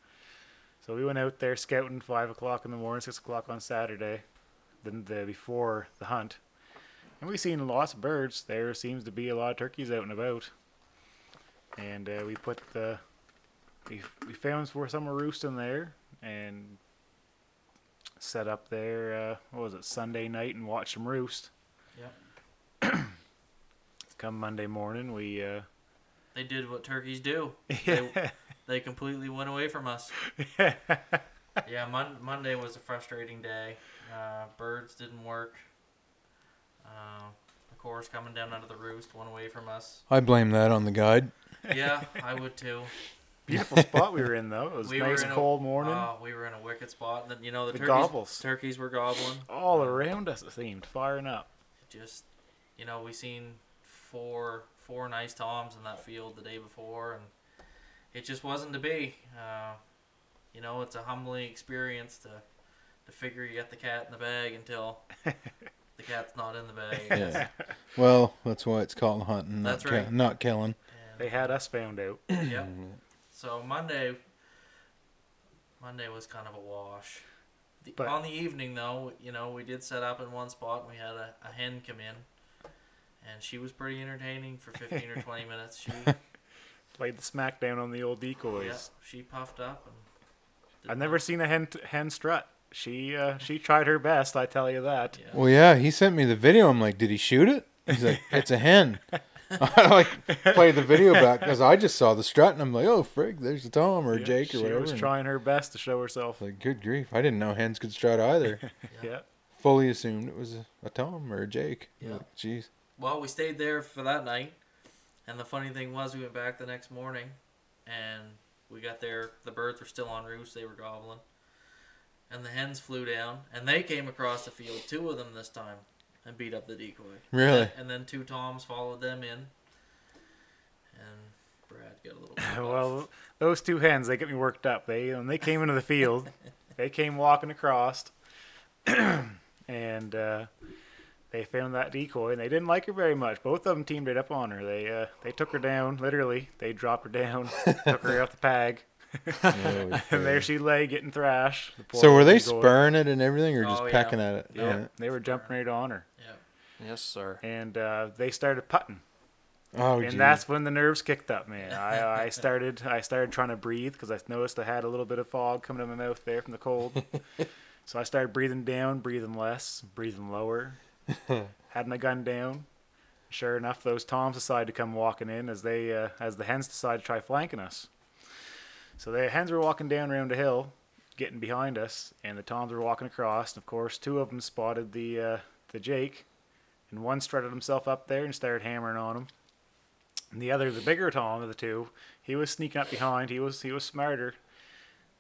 [SPEAKER 4] So we went out there scouting five o'clock in the morning, six o'clock on Saturday, then the before the hunt, and we seen lots of birds. There seems to be a lot of turkeys out and about, and uh, we put the we we found where some were roosting there and set up there. Uh, what was it Sunday night and watched them roost.
[SPEAKER 3] Yep.
[SPEAKER 4] Come Monday morning, we uh,
[SPEAKER 3] They did what turkeys do. They, they completely went away from us. yeah, Mon- Monday was a frustrating day. Uh, birds didn't work. Uh, of course, coming down out of the roost went away from us.
[SPEAKER 1] I blame that on the guide.
[SPEAKER 3] Yeah, I would too.
[SPEAKER 4] beautiful spot we were in though. It was
[SPEAKER 3] we
[SPEAKER 4] nice
[SPEAKER 3] were
[SPEAKER 4] and cold
[SPEAKER 3] a,
[SPEAKER 4] morning.
[SPEAKER 3] Oh, we were in a wicked spot. And then, you know the,
[SPEAKER 4] The
[SPEAKER 3] turkeys.
[SPEAKER 4] gobbles.
[SPEAKER 3] Turkeys were gobbling.
[SPEAKER 4] All around us, it seemed firing up.
[SPEAKER 3] Just, you know, we seen four four nice toms in that field the day before, and it just wasn't to be. Uh, you know, it's a humbling experience to to figure you got the cat in the bag until the cat's not in the bag.
[SPEAKER 1] Yeah. well, that's why it's called hunting, not,
[SPEAKER 3] That's
[SPEAKER 1] ki-
[SPEAKER 3] right.
[SPEAKER 1] not killing.
[SPEAKER 4] They had us found out.
[SPEAKER 3] yep. So Monday, Monday was kind of a wash. The,
[SPEAKER 4] But-
[SPEAKER 3] on the evening, though, you know, we did set up in one spot. and We had a, a hen come in, and she was pretty entertaining for fifteen or twenty minutes. She,
[SPEAKER 4] Played the smackdown on the old decoys.
[SPEAKER 3] yeah, she puffed up and.
[SPEAKER 4] I've never seen a hen hen strut. She uh, she tried her best, I tell you that.
[SPEAKER 3] Yeah.
[SPEAKER 1] Well, yeah, he sent me the video. I'm like, did he shoot it? He's like, it's a hen. I like played the video back because I just saw the strut and I'm like, oh frig, there's a Tom or a
[SPEAKER 4] Yeah,
[SPEAKER 1] Jake or
[SPEAKER 4] she
[SPEAKER 1] whatever.
[SPEAKER 4] She was
[SPEAKER 1] and
[SPEAKER 4] trying her best to show herself.
[SPEAKER 1] Like, good grief, I didn't know hens could strut either.
[SPEAKER 4] Yeah.
[SPEAKER 1] Fully assumed it was a, a Tom or a Jake.
[SPEAKER 3] Yeah.
[SPEAKER 1] Like, Jeez.
[SPEAKER 3] Well, we stayed there for that night, and the funny thing was, we went back the next morning, and we got there. The birds were still on roost; they were gobbling, and the hens flew down, and they came across the field, two of them this time, and beat up the decoy.
[SPEAKER 1] Really?
[SPEAKER 3] And then two toms followed them in, and Brad got a little.
[SPEAKER 4] well, those two hens, they get me worked up. They when they came into the field, they came walking across, and uh, they found that decoy, and they didn't like her very much. Both of them teamed it up on her. They uh, they took her down, literally. They dropped her down, took her off the pag, and there she lay getting thrashed. the
[SPEAKER 1] so were they
[SPEAKER 4] decoy.
[SPEAKER 1] spurring it and everything, or just
[SPEAKER 3] Oh, yeah.
[SPEAKER 1] pecking at it?
[SPEAKER 4] Yeah, they were jumping right on her,
[SPEAKER 3] yeah.
[SPEAKER 2] Yes, sir.
[SPEAKER 4] and uh, they started putting.
[SPEAKER 1] Oh,
[SPEAKER 4] and
[SPEAKER 1] geez.
[SPEAKER 4] that's when the nerves kicked up, man. I, I started I started trying to breathe because I noticed I had a little bit of fog coming in my mouth there from the cold. so I started breathing down, breathing less, breathing lower. had my gun down. Sure enough, those toms decided to come walking in as they uh, as the hens decided to try flanking us. So the hens were walking down around the hill, getting behind us, and the toms were walking across. And of course, two of them spotted the uh, the Jake, and one strutted himself up there and started hammering on him. And the other, the bigger Tom of the two, he was sneaking up behind. He was he was smarter.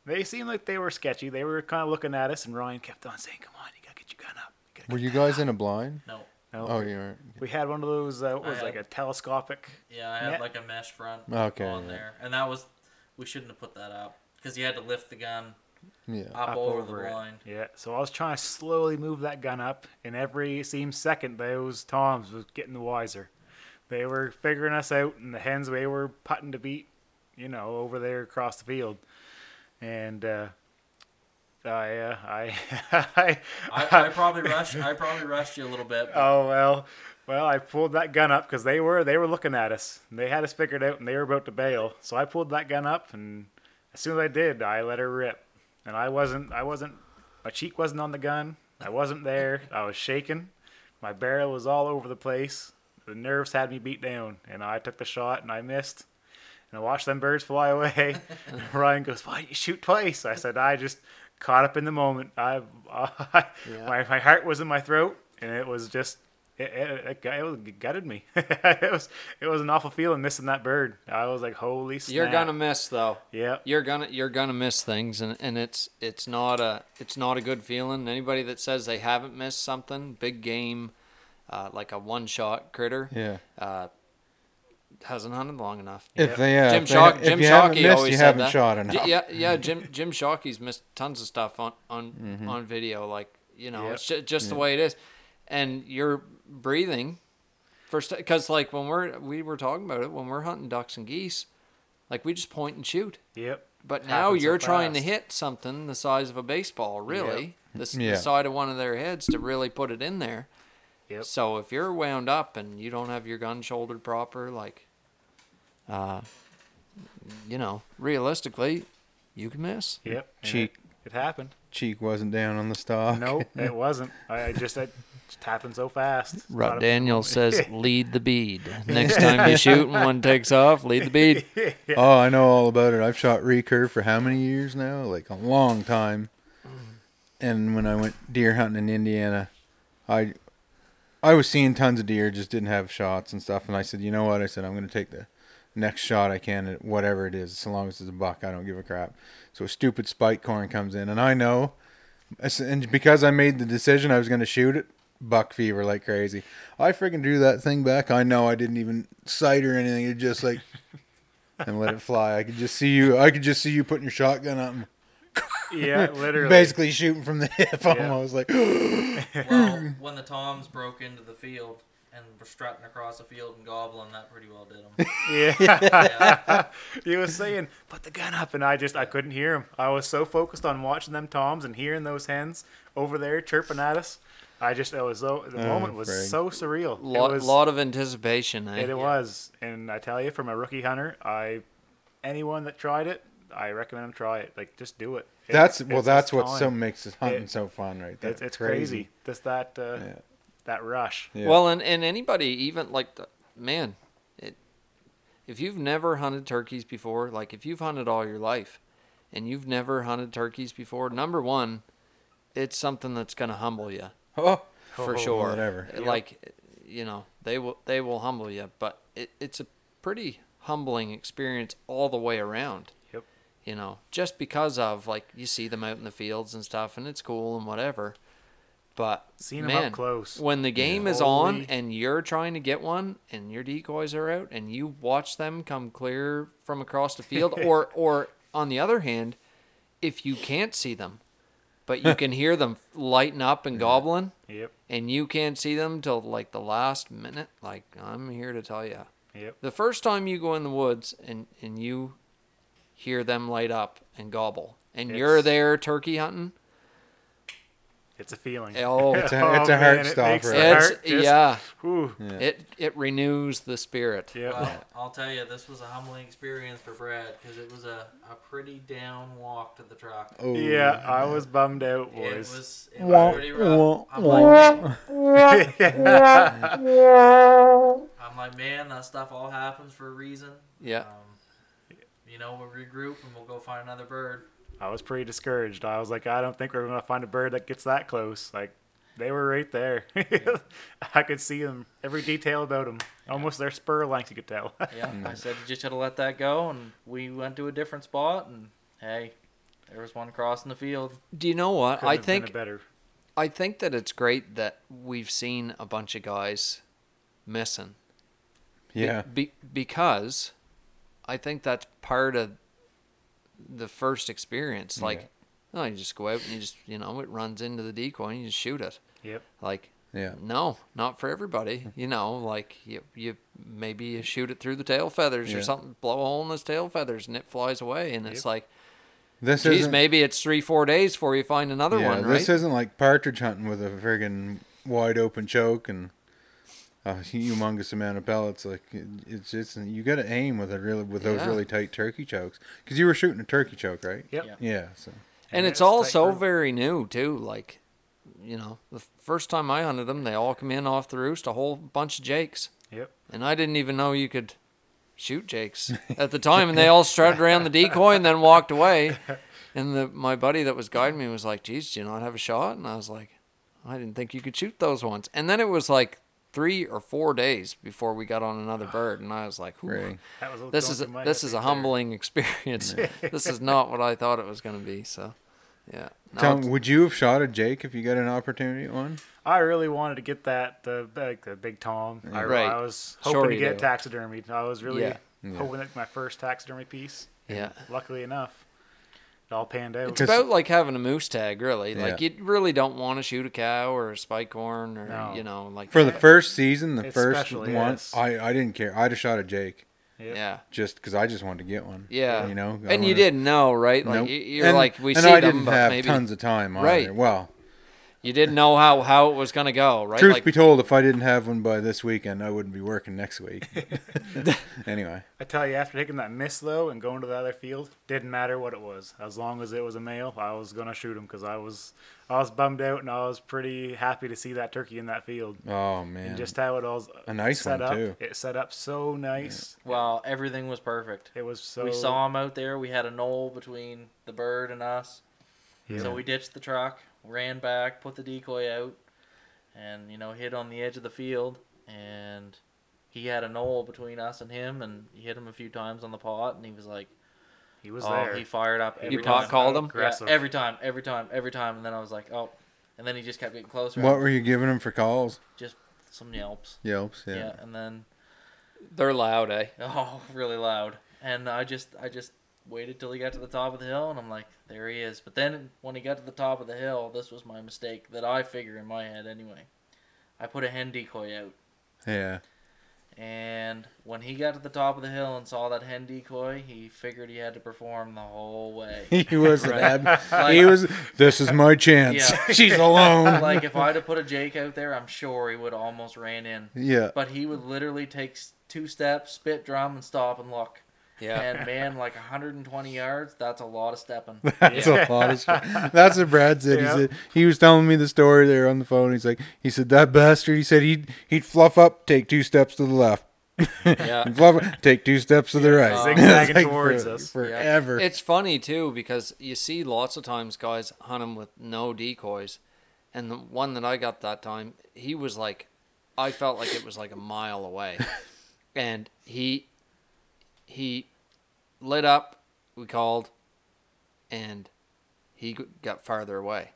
[SPEAKER 4] They seemed like they were sketchy. They were kind of looking at us, and Ryan kept on saying, "Come on, you gotta get your gun up." You gotta
[SPEAKER 1] Were you guys in a blind?
[SPEAKER 3] No.
[SPEAKER 4] No,
[SPEAKER 1] Oh, you weren't.
[SPEAKER 4] we had one of those. Uh, what
[SPEAKER 3] I
[SPEAKER 4] was it, like a telescopic.
[SPEAKER 3] Yeah, I had
[SPEAKER 4] Yeah.
[SPEAKER 3] like a mesh front
[SPEAKER 1] Okay,
[SPEAKER 3] on
[SPEAKER 1] yeah.
[SPEAKER 3] there, and that was we shouldn't have put that up because you had to lift the gun
[SPEAKER 1] Yeah.
[SPEAKER 3] up,
[SPEAKER 4] up
[SPEAKER 3] over,
[SPEAKER 4] over
[SPEAKER 3] the
[SPEAKER 4] it.
[SPEAKER 3] line.
[SPEAKER 4] Yeah, so I was trying to slowly move that gun up, and every seemed second those toms was getting the wiser. They were figuring us out, and the hens they were putting to beat, you know, over there across the field, and uh, I, uh, I, I,
[SPEAKER 3] I, I probably rushed. I probably rushed you a little bit. but
[SPEAKER 4] oh well, well I pulled that gun up because they were they were looking at us, they had us figured out, and they were about to bail. So I pulled that gun up, and as soon as I did, I let her rip, and I wasn't I wasn't my cheek wasn't on the gun. I wasn't there. I was shaking. My barrel was all over the place. The nerves had me beat down, and I took the shot and I missed. And I watched them birds fly away. and Ryan goes, "Why did you shoot twice?" I said, "I just caught up in the moment. I, I my my heart was in my throat, and it was just." It, it, it, it gutted me. it was it was an awful feeling missing that bird. I was like, "Holy snap!"
[SPEAKER 2] You're gonna miss though.
[SPEAKER 4] Yeah.
[SPEAKER 2] You're gonna you're gonna miss things, and, and it's it's not a it's not a good feeling. Anybody that says they haven't missed something, big game, uh, like a one shot critter,
[SPEAKER 1] Yeah.
[SPEAKER 2] uh, hasn't hunted long enough.
[SPEAKER 1] If
[SPEAKER 4] Yeah.
[SPEAKER 1] they, yeah,
[SPEAKER 2] Jim
[SPEAKER 1] if,
[SPEAKER 2] Shock, Jim
[SPEAKER 1] you haven't
[SPEAKER 2] Shockey
[SPEAKER 1] missed,
[SPEAKER 2] always
[SPEAKER 1] you
[SPEAKER 2] said
[SPEAKER 1] haven't
[SPEAKER 2] that.
[SPEAKER 1] shot
[SPEAKER 2] J-
[SPEAKER 1] enough.
[SPEAKER 2] yeah, yeah. Jim Jim Shockey's missed tons of stuff on on
[SPEAKER 1] Mm-hmm.
[SPEAKER 2] on video. Like you know,
[SPEAKER 4] Yep.
[SPEAKER 2] it's just, just the way it is, and you're breathing first because like when we're we were talking about it when we're hunting ducks and geese, like we just point and shoot.
[SPEAKER 4] Yep.
[SPEAKER 2] but now you're trying to hit something the size of a baseball, really, the, s-
[SPEAKER 1] Yeah.
[SPEAKER 2] the side of one of their heads to really put it in there.
[SPEAKER 4] Yep.
[SPEAKER 2] So if you're wound up and you don't have your gun shouldered proper, like, uh, you know, realistically, you can miss.
[SPEAKER 4] Yep. and
[SPEAKER 1] Cheek.
[SPEAKER 4] It, it happened.
[SPEAKER 1] Cheek wasn't down on the stock.
[SPEAKER 4] No, it wasn't. I, I just it just happened so fast. It's
[SPEAKER 2] Rut
[SPEAKER 4] not a-
[SPEAKER 2] Daniel says, "Lead the bead." Next time you shoot and one takes off, lead the bead.
[SPEAKER 1] Oh, I know all about it. I've shot recurve for how many years now? Like a long time. And when I went deer hunting in Indiana, I I was seeing tons of deer, just didn't have shots and stuff. And I said, you know what? I said I'm going to take the next shot I can at whatever it is, so long as it's a buck. I don't give a crap. So a stupid spike corn comes in, and I know, and because I made the decision I was going to shoot it, buck fever like crazy. I freaking drew that thing back. I know I didn't even sight or anything. It just like and let it fly. I could just see you. I could just see you putting your shotgun up, and
[SPEAKER 4] Yeah, literally.
[SPEAKER 1] basically shooting from the hip. Almost like
[SPEAKER 3] well, when the toms broke into the field and were strutting across the field and gobbling, that pretty well did them.
[SPEAKER 4] Yeah. yeah. he was saying, "Put the gun up," and I just I couldn't hear him. I was so focused on watching them toms and hearing those hens over there chirping at us. I just it was so the
[SPEAKER 1] Oh,
[SPEAKER 4] moment was
[SPEAKER 1] Craig.
[SPEAKER 4] so surreal.
[SPEAKER 2] Lot,
[SPEAKER 4] was
[SPEAKER 2] lot of anticipation. Eh?
[SPEAKER 4] it, it was, and I tell you, from a rookie hunter, I anyone that tried it, I recommend them try it. Like just do it. It-
[SPEAKER 1] that's well.
[SPEAKER 4] it's
[SPEAKER 1] That's what so makes it hunting
[SPEAKER 4] It-
[SPEAKER 1] so fun, right there.
[SPEAKER 4] It's, it's crazy. Just that uh,
[SPEAKER 1] Yeah.
[SPEAKER 4] That rush.
[SPEAKER 1] Yeah.
[SPEAKER 2] Well, and, and anybody, even like, the, man, it, if you've never hunted turkeys before, like if you've hunted all your life and you've never hunted turkeys before, number one, it's something that's going to humble you
[SPEAKER 1] oh,
[SPEAKER 2] for
[SPEAKER 4] Oh,
[SPEAKER 2] sure.
[SPEAKER 1] whatever.
[SPEAKER 2] Like, you know, they will they will humble you, but it, it's a pretty humbling experience all the way around.
[SPEAKER 4] Yep.
[SPEAKER 2] You know, just because of like you see them out in the fields and stuff, and it's cool and whatever. But
[SPEAKER 4] Seen 'em
[SPEAKER 2] man,
[SPEAKER 4] up close.
[SPEAKER 2] when the game is
[SPEAKER 4] Holy-
[SPEAKER 2] on and you're trying to get one, and your decoys are out, and you watch them come clear from across the field, or or on the other hand, if you can't see them, but you can hear them lighting up and gobbling,
[SPEAKER 4] Yep.
[SPEAKER 2] and you can't see them till like the last minute, like I'm here to tell you,
[SPEAKER 4] Yep.
[SPEAKER 2] the first time you go in the woods and and you hear them light up and gobble, and you're there turkey hunting,
[SPEAKER 4] It's a feeling.
[SPEAKER 2] oh,
[SPEAKER 1] It's a- it's a heart stopper.
[SPEAKER 4] makes the
[SPEAKER 2] it's
[SPEAKER 4] heart just-
[SPEAKER 2] yeah,
[SPEAKER 4] whew.
[SPEAKER 1] Yeah.
[SPEAKER 2] it it renews the spirit.
[SPEAKER 4] Yep.
[SPEAKER 3] Well, I'll tell you, this was a humbling experience for Brad because it was a, a pretty down walk to the truck.
[SPEAKER 1] oh,
[SPEAKER 4] Yeah, I was bummed out,
[SPEAKER 3] It
[SPEAKER 4] boys.
[SPEAKER 3] was, it was pretty rough. I'm like, I'm like, man, that stuff all happens for a reason.
[SPEAKER 2] Yeah.
[SPEAKER 3] Um, you know, we'll regroup and we'll go find another bird.
[SPEAKER 4] I was pretty discouraged. I was like, I don't think we're gonna find a bird that gets that close. Like, they were right there. I could see them, every detail about them, almost their spur length. You could tell.
[SPEAKER 3] Yeah, I mm. said you just had to let that go, and we went to a different spot, and hey, there was one crossing the field.
[SPEAKER 2] Do you know what?
[SPEAKER 4] Couldn't
[SPEAKER 2] I
[SPEAKER 4] have been a
[SPEAKER 2] think
[SPEAKER 4] better.
[SPEAKER 2] I think that it's great that we've seen a bunch of guys missing. Be-
[SPEAKER 1] yeah.
[SPEAKER 2] Be, because I think that's part of the first experience. Like, oh, you just go out and you just, you know, it runs into the decoy and you just shoot it.
[SPEAKER 4] Yep.
[SPEAKER 2] Like,
[SPEAKER 1] Yeah.
[SPEAKER 2] no, not for everybody. You know, like you, you maybe you shoot it through the tail feathers
[SPEAKER 1] Yeah.
[SPEAKER 2] or something, blow a hole in its tail feathers and it flies away. And it's like,
[SPEAKER 1] This
[SPEAKER 2] geez,
[SPEAKER 1] isn't
[SPEAKER 2] maybe it's three, four days before you find another
[SPEAKER 1] yeah,
[SPEAKER 2] one, right?
[SPEAKER 1] This isn't like partridge hunting with a friggin' wide open choke and a humongous amount of pellets. Like it, it's just you got to aim with a really with those
[SPEAKER 2] Yeah.
[SPEAKER 1] really tight turkey chokes because you were shooting a turkey choke, right?
[SPEAKER 4] Yep.
[SPEAKER 3] Yeah.
[SPEAKER 1] Yeah. So
[SPEAKER 2] and
[SPEAKER 4] Yeah,
[SPEAKER 2] it's
[SPEAKER 4] it's
[SPEAKER 2] all so
[SPEAKER 4] group.
[SPEAKER 2] very new too. Like, you know, the first time I hunted them, they all come in off the roost, a whole bunch of jakes,
[SPEAKER 4] Yep.
[SPEAKER 2] and I didn't even know you could shoot jakes at the time, and they all strutted around the decoy and then walked away. And the my buddy that was guiding me was like, "Geez, do you not have a shot?" And I was like, "I didn't think you could shoot those ones." And then it was like three or four days before we got on another bird, and I was like, "Ooh,
[SPEAKER 4] was
[SPEAKER 2] this is a, this is a
[SPEAKER 4] right there.
[SPEAKER 2] humbling experience. this is not what I thought it was going to be." So, yeah. No,
[SPEAKER 1] Tell
[SPEAKER 2] it's-
[SPEAKER 1] would you have shot a Jake if you got an opportunity at one?
[SPEAKER 4] I really wanted to get that the like the big tom. I,
[SPEAKER 2] Right.
[SPEAKER 4] I was
[SPEAKER 2] Sure
[SPEAKER 4] hoping to get
[SPEAKER 2] do.
[SPEAKER 4] taxidermied. I was really
[SPEAKER 2] Yeah.
[SPEAKER 1] Yeah.
[SPEAKER 4] hoping that my first taxidermy piece.
[SPEAKER 2] Yeah.
[SPEAKER 4] Luckily enough, it all panned out.
[SPEAKER 2] It's
[SPEAKER 1] 'Cause-
[SPEAKER 2] about like having a moose tag, really. Like you really don't want to shoot a cow or a spike horn or
[SPEAKER 4] No.
[SPEAKER 2] you know, like
[SPEAKER 1] For the first season, the first
[SPEAKER 4] Especially,
[SPEAKER 1] one,
[SPEAKER 4] yes.
[SPEAKER 1] I, I didn't care. I'd have shot a Jake.
[SPEAKER 4] Yep.
[SPEAKER 2] Yeah.
[SPEAKER 1] just because I just wanted to get one.
[SPEAKER 2] Yeah.
[SPEAKER 1] you know. I
[SPEAKER 2] And you didn't know, right? Like
[SPEAKER 1] Nope.
[SPEAKER 2] you- you're
[SPEAKER 1] And-
[SPEAKER 2] like we
[SPEAKER 1] and
[SPEAKER 2] see
[SPEAKER 1] I
[SPEAKER 2] them,
[SPEAKER 1] didn't
[SPEAKER 2] but
[SPEAKER 1] have
[SPEAKER 2] maybe
[SPEAKER 1] tons of time. Either.
[SPEAKER 2] Right.
[SPEAKER 1] Well,
[SPEAKER 2] you didn't know how how it was gonna go, right?
[SPEAKER 1] truth
[SPEAKER 2] like
[SPEAKER 1] be told, if I didn't have one by this weekend, I wouldn't be working next week. anyway,
[SPEAKER 4] I tell you, after taking that miss though and going to the other field, didn't matter what it was. As long as it was a male, I was gonna shoot him because I was I was bummed out and I was pretty happy to see that turkey in that field
[SPEAKER 1] oh man,
[SPEAKER 4] and just how it all
[SPEAKER 1] A nice
[SPEAKER 4] set
[SPEAKER 1] one,
[SPEAKER 4] up.
[SPEAKER 1] too.
[SPEAKER 4] It set up so nice.
[SPEAKER 3] Well, everything was perfect.
[SPEAKER 4] It was so.
[SPEAKER 3] we saw him out there. We had a knoll between the bird and us.
[SPEAKER 4] Yeah.
[SPEAKER 3] So we ditched the truck, ran back, put the decoy out, and you know hit on the edge of the field. And he had a knoll between us and him, and he hit him a few times on the pot, and he was like,
[SPEAKER 4] He was
[SPEAKER 3] "Oh,
[SPEAKER 4] there.
[SPEAKER 3] he fired up every
[SPEAKER 2] You pot
[SPEAKER 3] time."
[SPEAKER 2] called him?
[SPEAKER 3] Yeah, every time, every time, every time. And then I was like, "Oh," and then he just kept getting closer.
[SPEAKER 1] what were you giving him for calls?
[SPEAKER 3] Just some yelps.
[SPEAKER 1] Yelps, yeah.
[SPEAKER 3] Yeah. and then
[SPEAKER 2] they're loud, eh?
[SPEAKER 3] Oh, really loud. And I just I just waited till he got to the top of the hill and I'm like, there he is. But then when he got to the top of the hill, this was my mistake that I figure in my head anyway. I put a hen decoy out.
[SPEAKER 1] Yeah.
[SPEAKER 3] And when he got to the top of the hill and saw that hen decoy, he figured he had to perform the whole way.
[SPEAKER 1] He was
[SPEAKER 3] Right. Like-
[SPEAKER 1] he was. This is my chance.
[SPEAKER 3] Yeah.
[SPEAKER 1] She's alone.
[SPEAKER 3] like if I'd have put a Jake out there, I'm sure he would almost ran in.
[SPEAKER 1] yeah.
[SPEAKER 3] But he would literally take two steps, spit drum, and stop and look.
[SPEAKER 2] Yeah.
[SPEAKER 3] And man, like 120 yards, that's a lot of stepping.
[SPEAKER 1] That's a lot of shit. That's what Brad said.
[SPEAKER 4] Yeah.
[SPEAKER 1] He said he was telling me the story there on the phone. He's like, he said that bastard. He said he'd he'd fluff up, take two steps to the left,
[SPEAKER 2] Yeah.
[SPEAKER 1] fluff up, take two steps to the right,
[SPEAKER 4] Zigzagging
[SPEAKER 1] It's
[SPEAKER 4] towards
[SPEAKER 1] for-
[SPEAKER 4] us.
[SPEAKER 1] forever.
[SPEAKER 2] It's funny too because you see lots of times guys hunt him with no decoys, and the one that I got that time, he was like, I felt like it was like a mile away, and he he lit up. We called, and he got farther away.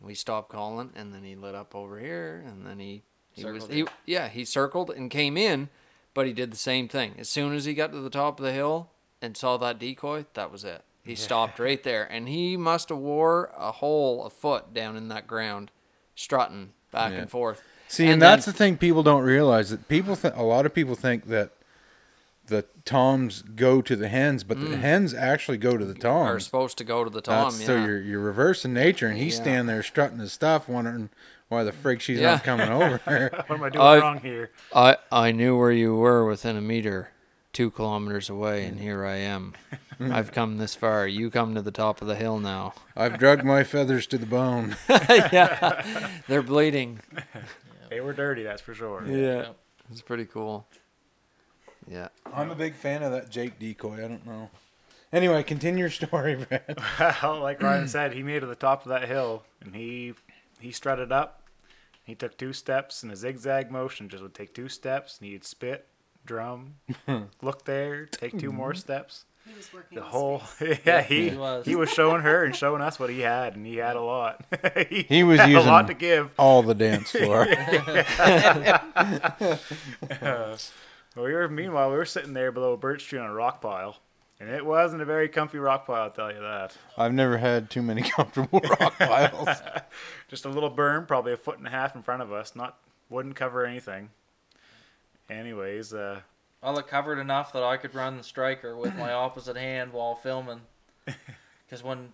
[SPEAKER 2] We stopped calling, and then he lit up over here, and then he he was he yeah he circled and came in, but he did the same thing. As soon as he got to the top of the hill and saw that decoy, that was it. He stopped right there, and he must have wore a hole a foot down in that ground, strutting back
[SPEAKER 1] Yeah.
[SPEAKER 2] and forth.
[SPEAKER 1] See, and,
[SPEAKER 2] And
[SPEAKER 1] that's
[SPEAKER 2] then-
[SPEAKER 1] the thing people don't realize that people think a lot of people think that the toms go to the hens, but the mm. hens actually go to the toms.
[SPEAKER 2] Are supposed to go to the tom.
[SPEAKER 1] That's,
[SPEAKER 2] yeah.
[SPEAKER 1] So you're you're reversing nature, and he's
[SPEAKER 2] Yeah.
[SPEAKER 1] standing there strutting his stuff, wondering why the frig she's
[SPEAKER 2] Yeah.
[SPEAKER 1] not coming over.
[SPEAKER 4] What am I doing
[SPEAKER 2] I've-
[SPEAKER 4] wrong here?
[SPEAKER 2] I I knew where you were within a meter, two kilometers away, and here I am. I've come this far. You come to the top of the hill now.
[SPEAKER 1] I've drugged my feathers to the bone.
[SPEAKER 2] yeah, they're bleeding.
[SPEAKER 4] They were dirty, that's for sure.
[SPEAKER 2] Yeah, it's pretty cool. Yeah,
[SPEAKER 1] I'm a big fan of that Jake decoy. I don't know. Anyway, continue your story, Brad.
[SPEAKER 4] Well, like Ryan said, he made it to the top of that hill, and he he strutted up. He took two steps in a zigzag motion. Just would take two steps, and he'd spit, drum, look there, take two more mm-hmm. steps.
[SPEAKER 5] He was working
[SPEAKER 4] The whole
[SPEAKER 5] face.
[SPEAKER 4] yeah, he
[SPEAKER 3] he was.
[SPEAKER 4] he was showing her and showing us what he had, and he had a lot. he,
[SPEAKER 1] He was
[SPEAKER 4] had a lot
[SPEAKER 1] using-
[SPEAKER 4] to give.
[SPEAKER 1] All the dance floor.
[SPEAKER 4] Well, we were meanwhile we were sitting there below a birch tree on a rock pile, and it wasn't a very comfy rock pile. I'll tell you that.
[SPEAKER 1] I've never had too many comfortable rock piles.
[SPEAKER 4] Just a little berm, probably a foot and a half in front of us. Not wouldn't cover anything. Anyways, uh,
[SPEAKER 3] Well, it covered enough that I could run the striker with my opposite hand while filming. Because when,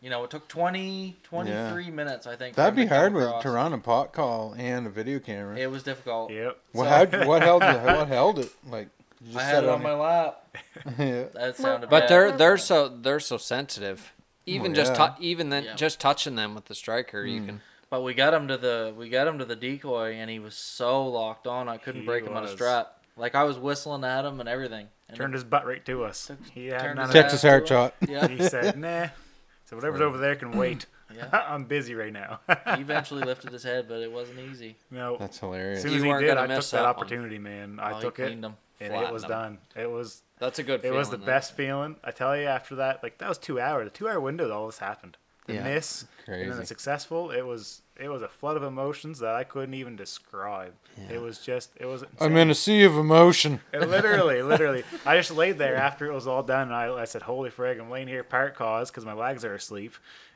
[SPEAKER 3] you know, it took 20, 23 minutes, I think.
[SPEAKER 1] That'd be
[SPEAKER 3] to come
[SPEAKER 1] hard with
[SPEAKER 3] across.
[SPEAKER 1] to run a pot call and a video camera.
[SPEAKER 3] It was difficult.
[SPEAKER 4] yep.
[SPEAKER 1] Well,
[SPEAKER 3] So-
[SPEAKER 1] how, what held it? What held it? Like you just
[SPEAKER 3] I had it on my
[SPEAKER 1] your-
[SPEAKER 3] lap.
[SPEAKER 1] yeah.
[SPEAKER 3] That sounded
[SPEAKER 2] but
[SPEAKER 3] bad.
[SPEAKER 2] they're they're so they're so sensitive. Even
[SPEAKER 1] Well,
[SPEAKER 2] just
[SPEAKER 1] yeah.
[SPEAKER 2] tou- even then
[SPEAKER 3] Yeah.
[SPEAKER 2] just touching them with the striker, you
[SPEAKER 1] Hmm.
[SPEAKER 2] can.
[SPEAKER 3] But we got him to the we got him to the decoy, and he was so locked on, I couldn't
[SPEAKER 4] He
[SPEAKER 3] break him on a strap. Like I was whistling at him and everything. And
[SPEAKER 4] Turned
[SPEAKER 3] it-
[SPEAKER 4] his butt right to us.
[SPEAKER 3] Took-
[SPEAKER 4] He had
[SPEAKER 3] turned
[SPEAKER 4] none
[SPEAKER 3] his
[SPEAKER 4] of
[SPEAKER 3] ass
[SPEAKER 1] Texas
[SPEAKER 3] to
[SPEAKER 1] heart shot.
[SPEAKER 3] Yeah.
[SPEAKER 4] He said, "Nah." So whatever's over there can wait.
[SPEAKER 3] Yeah.
[SPEAKER 4] I'm busy right now.
[SPEAKER 3] he eventually lifted his head, but it wasn't easy.
[SPEAKER 4] no.
[SPEAKER 1] That's
[SPEAKER 4] As
[SPEAKER 1] hilarious.
[SPEAKER 4] soon
[SPEAKER 2] You
[SPEAKER 4] as he
[SPEAKER 2] weren't
[SPEAKER 4] did,
[SPEAKER 2] gonna
[SPEAKER 4] I took
[SPEAKER 2] miss
[SPEAKER 4] that,
[SPEAKER 2] that one.
[SPEAKER 4] opportunity, man. I
[SPEAKER 3] Oh, he
[SPEAKER 4] took it,
[SPEAKER 3] cleaned
[SPEAKER 4] and it
[SPEAKER 2] Flattened
[SPEAKER 4] was
[SPEAKER 2] him.
[SPEAKER 4] done. It was
[SPEAKER 2] That's a good.
[SPEAKER 4] it was the
[SPEAKER 2] feeling,
[SPEAKER 4] best feeling. I tell you, after that, like that was two hours. The two hour window, that all this happened. The
[SPEAKER 2] Yeah.
[SPEAKER 4] miss, and then the
[SPEAKER 1] Crazy.
[SPEAKER 4] successful. It was it was a flood of emotions that I couldn't even describe. It was just it was.
[SPEAKER 1] I'm in a sea of emotion.
[SPEAKER 4] It literally, literally. I just laid there after it was all done, and I, I said, "Holy frig! I'm laying here part cause because my legs are asleep,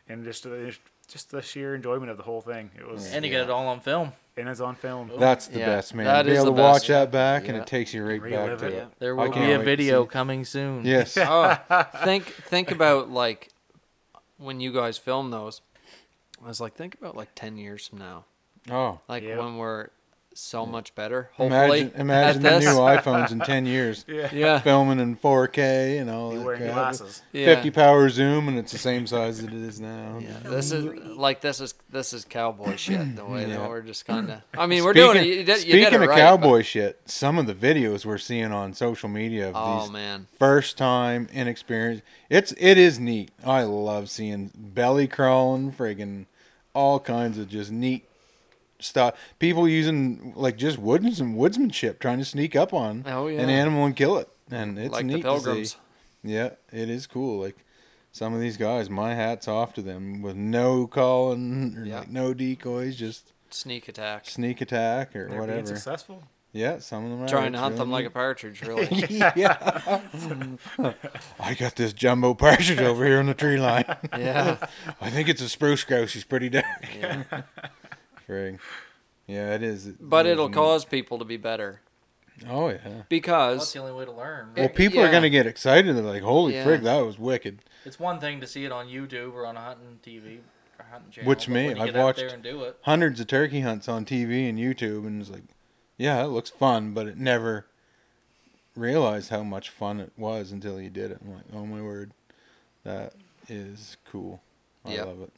[SPEAKER 4] and just, uh, just just the sheer enjoyment of the whole thing. It was,
[SPEAKER 3] And you got it all on film.
[SPEAKER 4] and it's on film.
[SPEAKER 1] That's the
[SPEAKER 2] Yeah,
[SPEAKER 1] best, man.
[SPEAKER 2] that
[SPEAKER 1] Be
[SPEAKER 2] is
[SPEAKER 1] able
[SPEAKER 2] the
[SPEAKER 1] to watch
[SPEAKER 2] best.
[SPEAKER 1] that back, and
[SPEAKER 2] Yeah.
[SPEAKER 1] it takes you right
[SPEAKER 4] Relive
[SPEAKER 1] back to
[SPEAKER 4] it.
[SPEAKER 1] it.
[SPEAKER 3] There
[SPEAKER 1] I
[SPEAKER 3] will
[SPEAKER 1] can't
[SPEAKER 3] be a
[SPEAKER 1] wait to
[SPEAKER 3] video
[SPEAKER 1] see.
[SPEAKER 3] coming soon.
[SPEAKER 1] Yes.
[SPEAKER 2] oh, think think about like when you guys film those. I was like, think about like ten years from now,
[SPEAKER 1] Oh.
[SPEAKER 2] like
[SPEAKER 4] Yep.
[SPEAKER 2] when we're so much better. Hopefully,
[SPEAKER 1] Imagine, imagine the
[SPEAKER 2] this.
[SPEAKER 1] new iPhones in 10 years.
[SPEAKER 4] Yeah.
[SPEAKER 2] Yeah,
[SPEAKER 1] Filming in 4K and all
[SPEAKER 4] You
[SPEAKER 1] that
[SPEAKER 4] wearing
[SPEAKER 1] crap.
[SPEAKER 4] glasses.
[SPEAKER 2] yeah.
[SPEAKER 1] 50 power zoom, and it's the same size that it is now.
[SPEAKER 2] Yeah, this is like this is this is cowboy shit. The way
[SPEAKER 1] Yeah.
[SPEAKER 2] that we're just kind of. I mean, we're
[SPEAKER 1] Speaking-
[SPEAKER 2] doing it. You did, you
[SPEAKER 1] Speaking
[SPEAKER 2] did it
[SPEAKER 1] of
[SPEAKER 2] right,
[SPEAKER 1] cowboy shit, some of the videos we're seeing on social media of
[SPEAKER 2] oh
[SPEAKER 1] these
[SPEAKER 2] man,
[SPEAKER 1] first time inexperienced, it's it is neat. I love seeing belly crawling, friggin' all kinds of just neat stuff. People using like just woods and woodsmanship, trying to sneak up on
[SPEAKER 2] Oh, yeah.
[SPEAKER 1] an animal and kill it, and it's
[SPEAKER 2] like
[SPEAKER 1] neat
[SPEAKER 2] the pilgrims.
[SPEAKER 1] to see. Yeah, it is cool. Like some of these guys, my hat's off to them with no calling or
[SPEAKER 2] Yeah.
[SPEAKER 1] like no decoys, just
[SPEAKER 2] Sneak attack.
[SPEAKER 1] sneak attack or
[SPEAKER 4] They're being
[SPEAKER 1] whatever.
[SPEAKER 4] successful.
[SPEAKER 1] Yeah, some of them are.
[SPEAKER 2] Trying to hunt
[SPEAKER 1] really
[SPEAKER 2] them like a partridge, really.
[SPEAKER 1] yeah. I got this jumbo partridge over here on the tree line.
[SPEAKER 2] yeah.
[SPEAKER 1] I think it's a spruce grouse. He's pretty dark.
[SPEAKER 2] yeah.
[SPEAKER 1] Frig. Yeah, it is.
[SPEAKER 2] But
[SPEAKER 1] it is
[SPEAKER 2] it'll
[SPEAKER 1] neat.
[SPEAKER 2] cause people to be better
[SPEAKER 1] Oh yeah.
[SPEAKER 2] Because that's
[SPEAKER 3] the only way to learn.
[SPEAKER 1] Well,
[SPEAKER 3] right?
[SPEAKER 1] people are gonna get excited. They're like, "Holy
[SPEAKER 2] Yeah.
[SPEAKER 1] frig, that was wicked!"
[SPEAKER 3] It's one thing to see it on YouTube or on a hunting TV or hunting channel.
[SPEAKER 1] Which me, I've watched-
[SPEAKER 3] there and do it.
[SPEAKER 1] Hundreds of turkey hunts on TV and YouTube, and it's like, yeah, it looks fun, but it never realized how much fun it was until you did it. I'm like, oh my word, that is cool. I
[SPEAKER 2] Yep.
[SPEAKER 1] love it.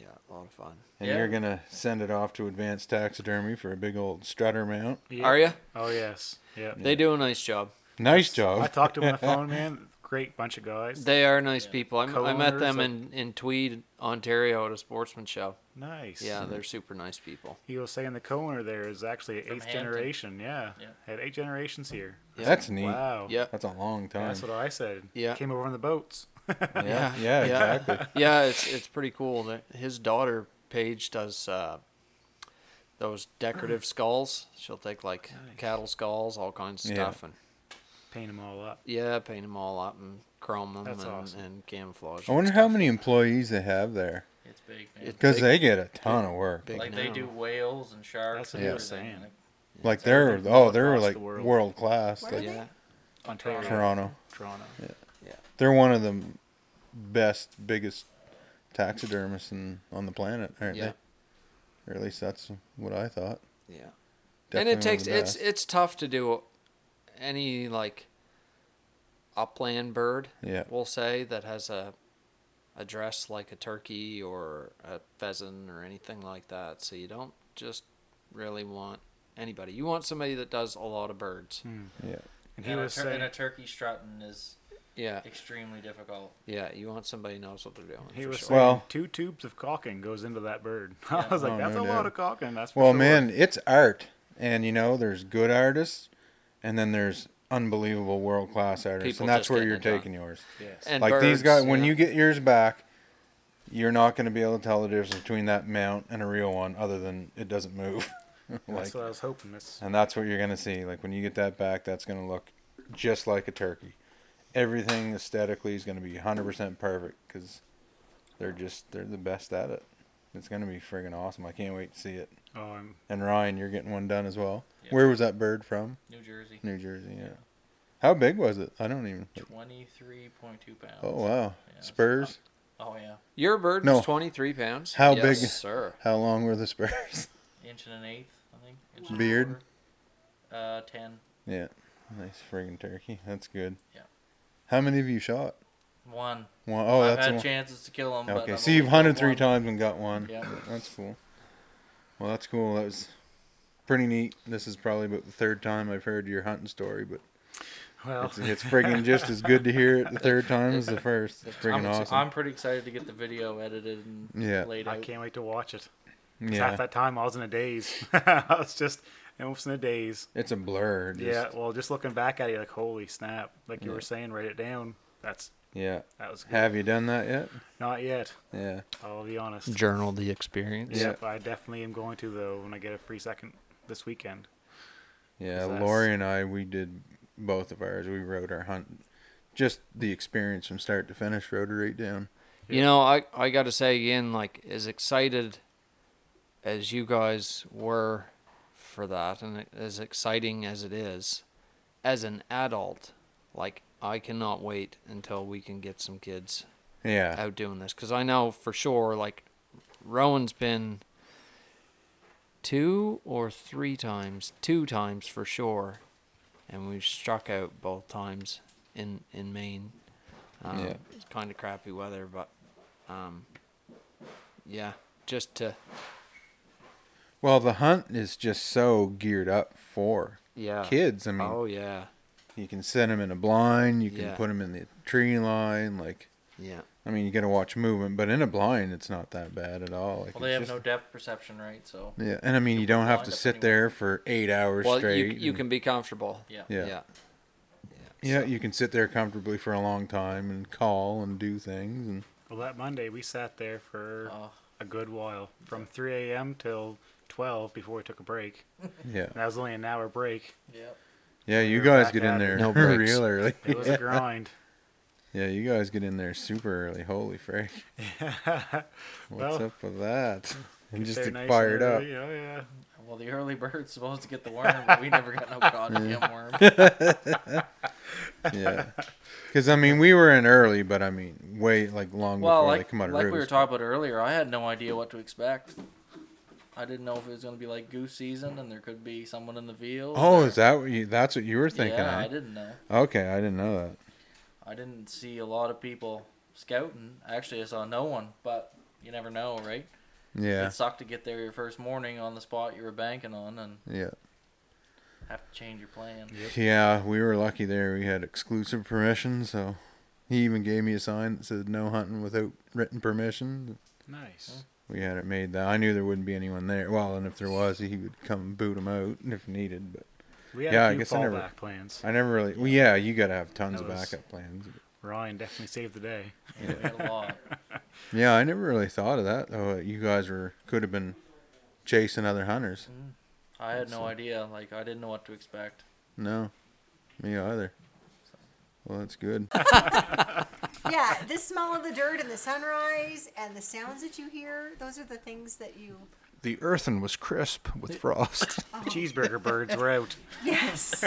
[SPEAKER 2] Yeah, a lot of fun.
[SPEAKER 1] And
[SPEAKER 3] Yeah.
[SPEAKER 1] you're gonna send it off to advanced taxidermy for a big old strutter mount.
[SPEAKER 4] Yeah.
[SPEAKER 2] Are you?
[SPEAKER 4] Oh yes. Yeah.
[SPEAKER 2] They do a nice job.
[SPEAKER 1] Nice job.
[SPEAKER 4] I talked to them on the phone, man. Great bunch of guys.
[SPEAKER 2] They are nice people. I, I met them in, in Tweed, Ontario at a sportsman show.
[SPEAKER 4] nice.
[SPEAKER 2] Yeah, mm-hmm. they're super nice people.
[SPEAKER 4] He was saying the co-owner there is actually
[SPEAKER 3] From
[SPEAKER 4] eighth
[SPEAKER 3] Hampton.
[SPEAKER 4] generation. Yeah.
[SPEAKER 3] Yeah.
[SPEAKER 4] Had eight generations here.
[SPEAKER 1] That's neat.
[SPEAKER 4] Wow.
[SPEAKER 2] Yeah.
[SPEAKER 1] That's a long time.
[SPEAKER 4] That's what I said.
[SPEAKER 2] Yeah.
[SPEAKER 4] Came over on the boats.
[SPEAKER 1] yeah,
[SPEAKER 2] Yeah.
[SPEAKER 1] yeah,
[SPEAKER 2] Yeah.
[SPEAKER 1] exactly.
[SPEAKER 2] Yeah, it's it's pretty cool. That his daughter Paige does uh, those decorative skulls. She'll take like
[SPEAKER 4] Nice.
[SPEAKER 2] cattle skulls, all kinds of
[SPEAKER 1] Yeah.
[SPEAKER 2] stuff, and
[SPEAKER 4] Paint them all up.
[SPEAKER 2] yeah, paint them all up and chrome them
[SPEAKER 4] That's
[SPEAKER 2] and,
[SPEAKER 4] awesome.
[SPEAKER 2] and camouflage.
[SPEAKER 1] I wonder how
[SPEAKER 2] stuff.
[SPEAKER 1] many employees they have there,
[SPEAKER 3] It's big, man.
[SPEAKER 1] Because they get a ton of work.
[SPEAKER 2] big
[SPEAKER 3] like they do whales and sharks
[SPEAKER 4] That's
[SPEAKER 3] and
[SPEAKER 4] what
[SPEAKER 1] he
[SPEAKER 4] was
[SPEAKER 3] everything.
[SPEAKER 4] saying.
[SPEAKER 3] Like,
[SPEAKER 1] Like they're
[SPEAKER 4] they're
[SPEAKER 1] oh they're like
[SPEAKER 4] the world.
[SPEAKER 1] world class.
[SPEAKER 5] Where
[SPEAKER 1] Like
[SPEAKER 2] Yeah,
[SPEAKER 4] Ontario.
[SPEAKER 1] Toronto,
[SPEAKER 4] Toronto.
[SPEAKER 1] They're one of the best, biggest taxidermists in, on the planet, aren't
[SPEAKER 2] Yeah.
[SPEAKER 1] they? Or at least that's what I thought.
[SPEAKER 2] yeah.
[SPEAKER 1] Definitely
[SPEAKER 2] and it takes it's it's tough to do any like upland bird
[SPEAKER 1] yeah.
[SPEAKER 2] we'll say that has a a dress like a turkey or a pheasant or anything like that so you don't just really want anybody you want somebody that does a lot of birds hmm.
[SPEAKER 1] Yeah.
[SPEAKER 4] And he
[SPEAKER 3] and,
[SPEAKER 4] was
[SPEAKER 3] tur-
[SPEAKER 4] saying
[SPEAKER 3] and a turkey strutting is
[SPEAKER 2] yeah
[SPEAKER 3] extremely difficult.
[SPEAKER 2] yeah you want somebody who knows what they're doing
[SPEAKER 4] he
[SPEAKER 2] for
[SPEAKER 4] was
[SPEAKER 2] sure.
[SPEAKER 4] saying
[SPEAKER 1] Well-
[SPEAKER 4] two tubes of caulking goes into that bird. I was like,
[SPEAKER 1] Oh,
[SPEAKER 4] that's
[SPEAKER 1] no
[SPEAKER 4] a lot of caulking. That's for
[SPEAKER 1] Well,
[SPEAKER 4] sure.
[SPEAKER 1] man, it's art, and you know, there's good artists, and then there's unbelievable world class artists,
[SPEAKER 2] People
[SPEAKER 1] and that's
[SPEAKER 2] just
[SPEAKER 1] where
[SPEAKER 2] getting
[SPEAKER 1] you're
[SPEAKER 2] it done.
[SPEAKER 1] taking yours.
[SPEAKER 4] Yes.
[SPEAKER 2] and
[SPEAKER 1] like these
[SPEAKER 2] birds,
[SPEAKER 1] guys, when
[SPEAKER 2] yeah.
[SPEAKER 1] you get yours back, you're not going to be able to tell the difference between that mount and a real one, other than it doesn't move. like,
[SPEAKER 4] that's what I was hoping. This.
[SPEAKER 1] and that's what you're going to see. Like when you get that back, that's going to look just like a turkey. Everything aesthetically is going to be 100% perfect because they're just they're the best at it. It's going to be friggin' awesome. I can't wait to see it.
[SPEAKER 4] Oh, I'm,
[SPEAKER 1] And Ryan, you're getting one done as well.
[SPEAKER 3] Yeah.
[SPEAKER 1] Where was that bird from?
[SPEAKER 3] New Jersey,
[SPEAKER 1] New Jersey. Yeah. How big was it? I don't even.
[SPEAKER 3] twenty three point two pounds.
[SPEAKER 1] Oh wow.
[SPEAKER 3] Yeah,
[SPEAKER 1] Spurs.
[SPEAKER 3] Oh yeah,
[SPEAKER 2] your bird
[SPEAKER 1] No.
[SPEAKER 2] was 23 pounds
[SPEAKER 1] How
[SPEAKER 2] yes,
[SPEAKER 1] big-
[SPEAKER 2] sir
[SPEAKER 1] How long were the spurs?
[SPEAKER 3] inch and an eighth, I think. Inch and
[SPEAKER 1] Beard?
[SPEAKER 3] Uh, ten.
[SPEAKER 1] yeah. Nice friggin' turkey. That's good.
[SPEAKER 3] Yeah.
[SPEAKER 1] How many have you shot?
[SPEAKER 3] One.
[SPEAKER 1] One. Oh,
[SPEAKER 3] I've
[SPEAKER 1] that's
[SPEAKER 3] had
[SPEAKER 1] one.
[SPEAKER 3] chances to kill them.
[SPEAKER 1] Okay.
[SPEAKER 3] I've
[SPEAKER 1] So you've hunted three
[SPEAKER 3] one.
[SPEAKER 1] times and got one.
[SPEAKER 3] Yeah.
[SPEAKER 1] That's cool. Well, that's cool. That was pretty neat. This is probably about the third time I've heard your hunting story, but
[SPEAKER 4] well,
[SPEAKER 1] it's, it's friggin' just as good to hear it the third time as the first. It's friggin'
[SPEAKER 3] I'm,
[SPEAKER 1] awesome.
[SPEAKER 3] I'm pretty excited to get the video edited and
[SPEAKER 1] Yeah.
[SPEAKER 3] laid
[SPEAKER 4] I can't wait to watch it. 'Cause
[SPEAKER 1] yeah.
[SPEAKER 4] Half that time I was in a daze. I was just almost in a daze.
[SPEAKER 1] It's a blur. Just,
[SPEAKER 4] Yeah. Well, just looking back at it, like holy snap! Like you
[SPEAKER 1] Yeah.
[SPEAKER 4] were saying, write it down. That's
[SPEAKER 1] Yeah.
[SPEAKER 4] that was good.
[SPEAKER 1] Have you done that yet?
[SPEAKER 4] Not yet.
[SPEAKER 1] Yeah.
[SPEAKER 4] I'll be honest.
[SPEAKER 2] journal the experience
[SPEAKER 1] Yeah.
[SPEAKER 4] Yep, I definitely am going to though when I get a free second this weekend.
[SPEAKER 1] Yeah,
[SPEAKER 4] that's-
[SPEAKER 1] Lori and I, we did both of ours. We wrote our hunt, just the experience from start to finish, wrote it right down.
[SPEAKER 2] You know, I I got to say again, like as excited as you guys were for that, and as exciting as it is, as an adult, like I cannot wait until we can get some kids
[SPEAKER 1] Yeah.
[SPEAKER 2] out doing this because I know for sure, like Rowan's been two or three times, two times for sure, and we've struck out both times in in Maine. Um,
[SPEAKER 1] Yeah.
[SPEAKER 2] It's kind of crappy weather, but um, yeah, just to
[SPEAKER 1] Well, the hunt is just so geared up for
[SPEAKER 2] yeah
[SPEAKER 1] kids. I mean,
[SPEAKER 2] oh yeah,
[SPEAKER 1] you can set them in a blind. You can
[SPEAKER 2] Yeah.
[SPEAKER 1] put them in the tree line. Like,
[SPEAKER 2] yeah.
[SPEAKER 1] I mean, you got to watch movement, but in a blind, it's not that bad at all. Like,
[SPEAKER 3] Well, they have
[SPEAKER 1] just-
[SPEAKER 3] no depth perception, right? So
[SPEAKER 1] Yeah, and I mean, you don't have to sit
[SPEAKER 3] anywhere.
[SPEAKER 1] there for eight hours
[SPEAKER 2] Well, you
[SPEAKER 1] straight.
[SPEAKER 2] you
[SPEAKER 1] and-
[SPEAKER 2] can be comfortable.
[SPEAKER 3] yeah.
[SPEAKER 1] Yeah.
[SPEAKER 2] yeah.
[SPEAKER 1] Yeah,
[SPEAKER 2] so-
[SPEAKER 1] you can sit there comfortably for a long time and call and do things, and
[SPEAKER 4] Well, that Monday we sat there for
[SPEAKER 3] Oh,
[SPEAKER 4] a good while, from 3 a.m. till 12 before we took a break.
[SPEAKER 1] yeah,
[SPEAKER 4] And that was only an hour break.
[SPEAKER 3] yeah.
[SPEAKER 1] yeah. You
[SPEAKER 4] We're
[SPEAKER 1] guys get in there
[SPEAKER 2] No
[SPEAKER 1] real early.
[SPEAKER 4] It was
[SPEAKER 1] yeah.
[SPEAKER 4] a grind.
[SPEAKER 1] Yeah, you guys get in there super early. Holy frick! Yeah. What's
[SPEAKER 4] Well,
[SPEAKER 1] up with that? And just
[SPEAKER 4] They're nice
[SPEAKER 1] fire
[SPEAKER 4] and
[SPEAKER 1] it up.
[SPEAKER 4] early, Oh yeah.
[SPEAKER 3] Well, the early bird's supposed to get the worm, but we never got no goddamn worm.
[SPEAKER 1] Yeah, because I mean, we were in early, but I mean, way like long
[SPEAKER 3] Well,
[SPEAKER 1] before
[SPEAKER 3] like,
[SPEAKER 1] they come out of
[SPEAKER 3] like we were talking about earlier, I had no idea what to expect. I didn't know if it was going to be like goose season and there could be someone in the field.
[SPEAKER 1] Oh,
[SPEAKER 3] or-
[SPEAKER 1] is that what you? That's what you were thinking?
[SPEAKER 3] Yeah,
[SPEAKER 1] eh?
[SPEAKER 3] I didn't know.
[SPEAKER 1] Okay, I didn't know that.
[SPEAKER 3] I didn't see a lot of people scouting. Actually, I saw no one, but you never know, right?
[SPEAKER 1] Yeah,
[SPEAKER 3] It sucked to get there your first morning on the spot you were banking on and
[SPEAKER 1] yeah,
[SPEAKER 3] have to change your plan.
[SPEAKER 1] yeah. We were lucky there. We had exclusive permission, so he even gave me a sign that said "No hunting without written permission."
[SPEAKER 4] Nice.
[SPEAKER 1] We had it made that I knew there wouldn't be anyone there. Well, and if there was, he would come and boot them out if needed. But
[SPEAKER 4] We had
[SPEAKER 1] Yeah, I
[SPEAKER 4] a few
[SPEAKER 1] guess I never-
[SPEAKER 4] fallback plans.
[SPEAKER 1] I never really. Well, yeah, you gotta have tons
[SPEAKER 4] That
[SPEAKER 1] of backup plans.
[SPEAKER 4] Ryan definitely saved the day.
[SPEAKER 3] Yeah, we had a lot.
[SPEAKER 1] Yeah, I never really thought of that. Oh, you guys were could have been chasing other hunters. Mm-hmm.
[SPEAKER 3] I had no idea. Like I didn't know what to expect.
[SPEAKER 1] No, me either. Well, that's good.
[SPEAKER 5] Yeah, the smell of the dirt and the sunrise and the sounds that you hear, those are the things that you.
[SPEAKER 1] the earthen was crisp with frost. Oh.
[SPEAKER 4] Cheeseburger birds were out.
[SPEAKER 5] Yes.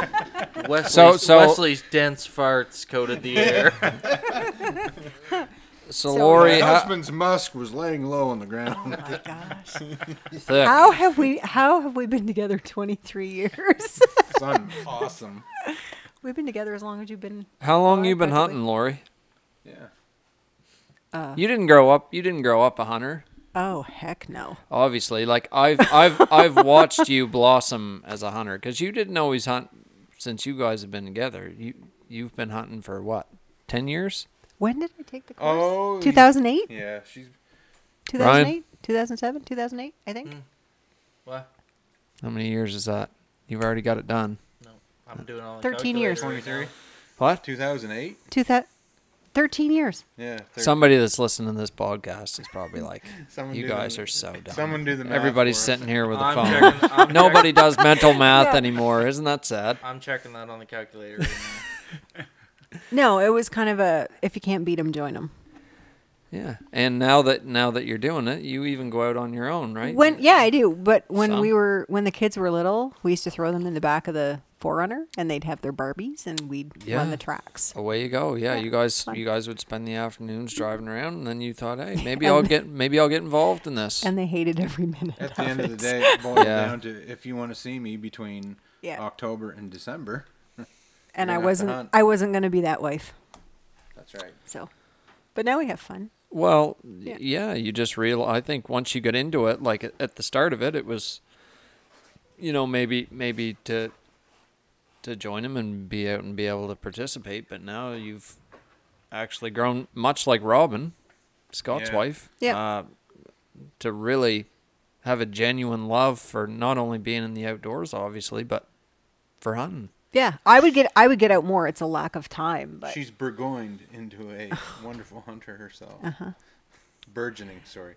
[SPEAKER 3] Wesley's,
[SPEAKER 2] So- so-
[SPEAKER 3] Wesley's dense farts coated the air.
[SPEAKER 2] So,
[SPEAKER 5] So,
[SPEAKER 2] Lori,
[SPEAKER 5] yeah.
[SPEAKER 2] how,
[SPEAKER 1] husband's musk was laying low on the ground.
[SPEAKER 5] Oh my gosh.
[SPEAKER 2] thick.
[SPEAKER 5] How have we? How have we been together 23 years?
[SPEAKER 1] Son, awesome.
[SPEAKER 5] We've been together as long as you've been.
[SPEAKER 2] How long
[SPEAKER 5] Lori,
[SPEAKER 2] you been
[SPEAKER 5] practically.
[SPEAKER 2] hunting, Lori?
[SPEAKER 1] Yeah.
[SPEAKER 5] Uh,
[SPEAKER 2] You didn't grow up. You didn't grow up a hunter.
[SPEAKER 5] oh heck no.
[SPEAKER 2] Obviously, like I've I've I've watched you blossom as a hunter because you didn't always hunt since you guys have been together. You you've been hunting for what, ten years?
[SPEAKER 5] When did I take the course?
[SPEAKER 1] Oh,
[SPEAKER 5] 2008,
[SPEAKER 1] Yeah, she's
[SPEAKER 5] 2008, 2007, 2008, I think.
[SPEAKER 3] what?
[SPEAKER 2] How many years is that? You've already got it done.
[SPEAKER 3] No, I'm doing all the
[SPEAKER 5] 13 years.
[SPEAKER 3] calculator right now.
[SPEAKER 2] What?
[SPEAKER 1] 2008.
[SPEAKER 5] 2000, 13 years.
[SPEAKER 1] Yeah. thir-
[SPEAKER 2] Somebody that's listening to this podcast is probably like,
[SPEAKER 1] someone
[SPEAKER 2] "You
[SPEAKER 1] do
[SPEAKER 2] guys
[SPEAKER 1] the-
[SPEAKER 2] are so dumb."
[SPEAKER 1] Someone do the math
[SPEAKER 2] Everybody's
[SPEAKER 1] for us.
[SPEAKER 2] sitting here with a
[SPEAKER 3] I'm
[SPEAKER 2] phone.
[SPEAKER 3] checking, I'm
[SPEAKER 2] Nobody does mental math
[SPEAKER 5] Yeah.
[SPEAKER 2] anymore. Isn't that sad?
[SPEAKER 3] I'm checking that on the calculator. Right now.
[SPEAKER 5] No, it was kind of a if you can't beat them, join them.
[SPEAKER 2] Yeah. And now that now that you're doing it, you even go out on your own, right?
[SPEAKER 5] When yeah, I do. But when we were when the kids were little, we used to throw them in the back of the 4Runner, and they'd have their Barbies, and we'd
[SPEAKER 2] Yeah.
[SPEAKER 5] run the tracks.
[SPEAKER 2] Away you go. Yeah,
[SPEAKER 5] Yeah,
[SPEAKER 2] you guys you guys would spend the afternoons driving around and then you thought, "Hey, maybe I'll get maybe I'll get involved in this."
[SPEAKER 5] And they hated every minute.
[SPEAKER 1] At the end of the day, it boils
[SPEAKER 2] Yeah.
[SPEAKER 1] down to if you want to see me between
[SPEAKER 5] Yeah.
[SPEAKER 1] October and December.
[SPEAKER 5] and I
[SPEAKER 1] gonna have to
[SPEAKER 5] wasn't. I wasn't gonna be that wife.
[SPEAKER 1] That's right.
[SPEAKER 5] So, but now we have fun.
[SPEAKER 2] Well,
[SPEAKER 5] Yeah.
[SPEAKER 2] yeah, you just real. I think once you get into it, like at, at the start of it, it was, you know, maybe maybe to to join him and be out and be able to participate. But now you've actually grown, much like Robin, Scott's
[SPEAKER 1] Yeah.
[SPEAKER 2] wife,
[SPEAKER 5] Yeah.
[SPEAKER 2] uh, to really have a genuine love for not only being in the outdoors, obviously, but for hunting.
[SPEAKER 5] Yeah, I would get I would get out more. It's a lack of time, but
[SPEAKER 1] She's burgoyned into a wonderful hunter herself.
[SPEAKER 5] Uh-huh.
[SPEAKER 1] Burgeoning, sorry.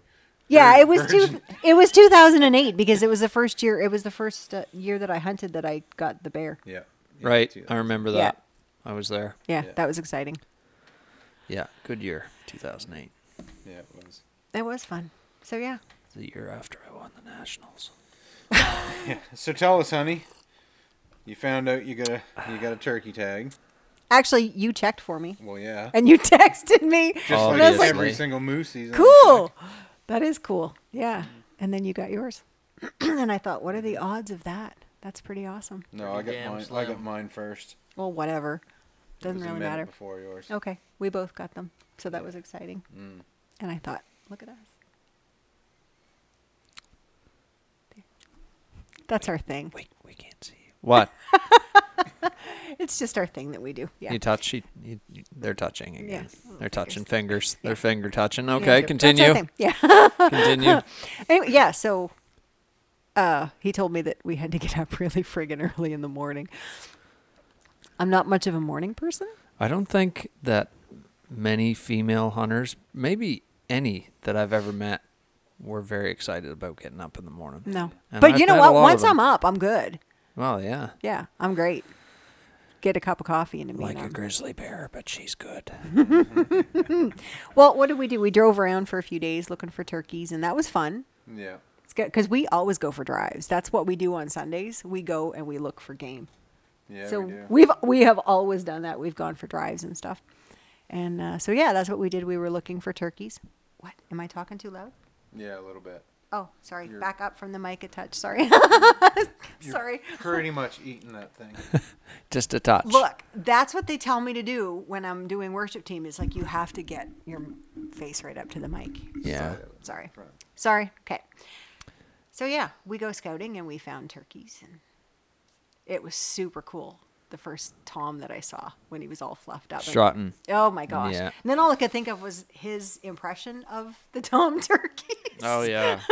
[SPEAKER 5] yeah,
[SPEAKER 1] vir-
[SPEAKER 5] it was two, it was 2008 because it was the first year. It was the first uh, year that I hunted that I got the bear.
[SPEAKER 1] Yeah. Yeah,
[SPEAKER 2] Right. I remember
[SPEAKER 5] Yeah.
[SPEAKER 2] that. I was there.
[SPEAKER 5] Yeah,
[SPEAKER 1] Yeah.
[SPEAKER 5] that was exciting.
[SPEAKER 2] Yeah, good year. 2008,
[SPEAKER 1] Yeah, it was.
[SPEAKER 5] It was fun. So yeah.
[SPEAKER 2] the year after I won the nationals. yeah.
[SPEAKER 1] So tell us, honey. You found out you got a you got a turkey tag.
[SPEAKER 5] Actually, you checked for me,
[SPEAKER 1] Well, yeah.
[SPEAKER 5] and you texted me.
[SPEAKER 1] Just like
[SPEAKER 5] and like,
[SPEAKER 1] every single moose season.
[SPEAKER 5] cool. That is cool. Yeah. And then you got yours. and I thought, what are the odds of that? That's pretty awesome.
[SPEAKER 1] No, I got
[SPEAKER 3] Damn
[SPEAKER 1] mine. I
[SPEAKER 3] slim.
[SPEAKER 1] got mine first.
[SPEAKER 5] Well, whatever.
[SPEAKER 1] It
[SPEAKER 5] Doesn't
[SPEAKER 1] was a
[SPEAKER 5] really
[SPEAKER 1] minute
[SPEAKER 5] matter.
[SPEAKER 1] Before yours.
[SPEAKER 5] Okay. We both got them. So that was exciting.
[SPEAKER 1] Mm.
[SPEAKER 5] And I thought, look at us. That's our thing.
[SPEAKER 2] We we can't see you. What?
[SPEAKER 5] It's just our thing that we do. Yeah.
[SPEAKER 2] You touch? You, you, you- they're touching again.
[SPEAKER 5] Yeah,
[SPEAKER 2] They're
[SPEAKER 5] little
[SPEAKER 2] touching fingers. They're finger touching.
[SPEAKER 5] Yeah,
[SPEAKER 2] Okay,
[SPEAKER 5] that's our
[SPEAKER 2] continue.
[SPEAKER 5] thing. Yeah.
[SPEAKER 2] Continue.
[SPEAKER 5] anyway, yeah, so uh, he told me that we had to get up really friggin' early in the morning. I'm not much of a morning person.
[SPEAKER 2] I don't think that many female hunters, maybe any that I've ever met, were very excited about getting up in the morning.
[SPEAKER 5] No.
[SPEAKER 2] And
[SPEAKER 5] but
[SPEAKER 2] I've
[SPEAKER 5] you know what? Once. I'm up, I'm good.
[SPEAKER 2] Well, yeah,
[SPEAKER 5] Yeah, I'm great. Get a cup of coffee into me.
[SPEAKER 2] like a grizzly bear, but she's good.
[SPEAKER 5] well, what did we do? We drove around for a few days looking for turkeys, and that was fun.
[SPEAKER 1] Yeah.
[SPEAKER 5] It's because we always go for drives. That's what we do on Sundays. We go and we look for game.
[SPEAKER 1] Yeah,
[SPEAKER 5] so
[SPEAKER 1] we do.
[SPEAKER 5] we've we have always done that. We've gone for drives and stuff. And uh, so yeah, that's what we did. We were looking for turkeys. What? Am I talking too loud?
[SPEAKER 1] Yeah, a little bit.
[SPEAKER 5] Oh, sorry.
[SPEAKER 1] You're-
[SPEAKER 5] Back up from the mic a touch. Sorry. sorry.
[SPEAKER 1] Pretty much eating that thing.
[SPEAKER 2] Just a touch.
[SPEAKER 5] Look, that's what they tell me to do when I'm doing worship team. Is like you have to get your face right up to the mic.
[SPEAKER 2] Yeah.
[SPEAKER 5] Sorry.
[SPEAKER 1] Front.
[SPEAKER 5] Sorry. Okay. So yeah, we go scouting and we found turkeys and it was super cool. The first Tom that I saw when he was all fluffed up. and- Oh my gosh.
[SPEAKER 2] Yeah.
[SPEAKER 5] And then all I could think of was his impression of the Tom turkeys.
[SPEAKER 2] Oh yeah.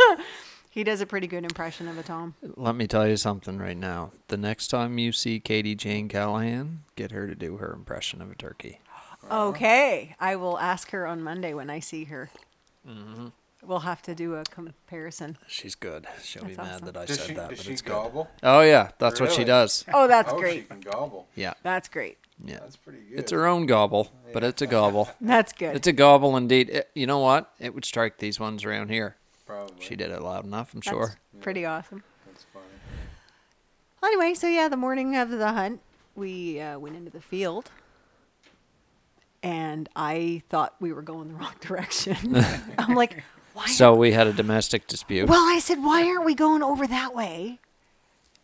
[SPEAKER 5] He does a pretty good impression of a Tom.
[SPEAKER 2] Let me tell you something right now. The next time you see Katie Jane Callahan, get her to do her impression of a turkey.
[SPEAKER 5] Okay. I will ask her on Monday when I see her.
[SPEAKER 2] Mm-hmm.
[SPEAKER 5] We'll have to do a comparison.
[SPEAKER 2] She's good. She'll
[SPEAKER 5] That's
[SPEAKER 2] be mad
[SPEAKER 5] awesome.
[SPEAKER 2] that I
[SPEAKER 1] Does
[SPEAKER 2] said
[SPEAKER 1] she,
[SPEAKER 2] that,
[SPEAKER 1] does
[SPEAKER 2] but
[SPEAKER 1] she
[SPEAKER 2] it's
[SPEAKER 1] gobble?
[SPEAKER 2] good. Oh yeah, that's what she
[SPEAKER 1] Really?
[SPEAKER 2] does.
[SPEAKER 5] Oh, that's
[SPEAKER 1] oh, she
[SPEAKER 5] great.
[SPEAKER 1] can gobble.
[SPEAKER 2] Yeah,
[SPEAKER 5] That's great.
[SPEAKER 2] yeah.
[SPEAKER 1] That's pretty good.
[SPEAKER 2] It's her own gobble, but it's a gobble.
[SPEAKER 5] That's good.
[SPEAKER 2] It's a gobble indeed. It- you know what? It would strike these ones around here.
[SPEAKER 1] Probably.
[SPEAKER 2] She did it loud enough, I'm
[SPEAKER 5] That's
[SPEAKER 2] sure.
[SPEAKER 5] pretty awesome.
[SPEAKER 1] That's funny.
[SPEAKER 5] Anyway, so yeah, the morning of the hunt, we uh, went into the field, and I thought we were going the wrong direction. I'm like, why?
[SPEAKER 2] So we had a domestic dispute.
[SPEAKER 5] well, I said, why aren't we going over that way?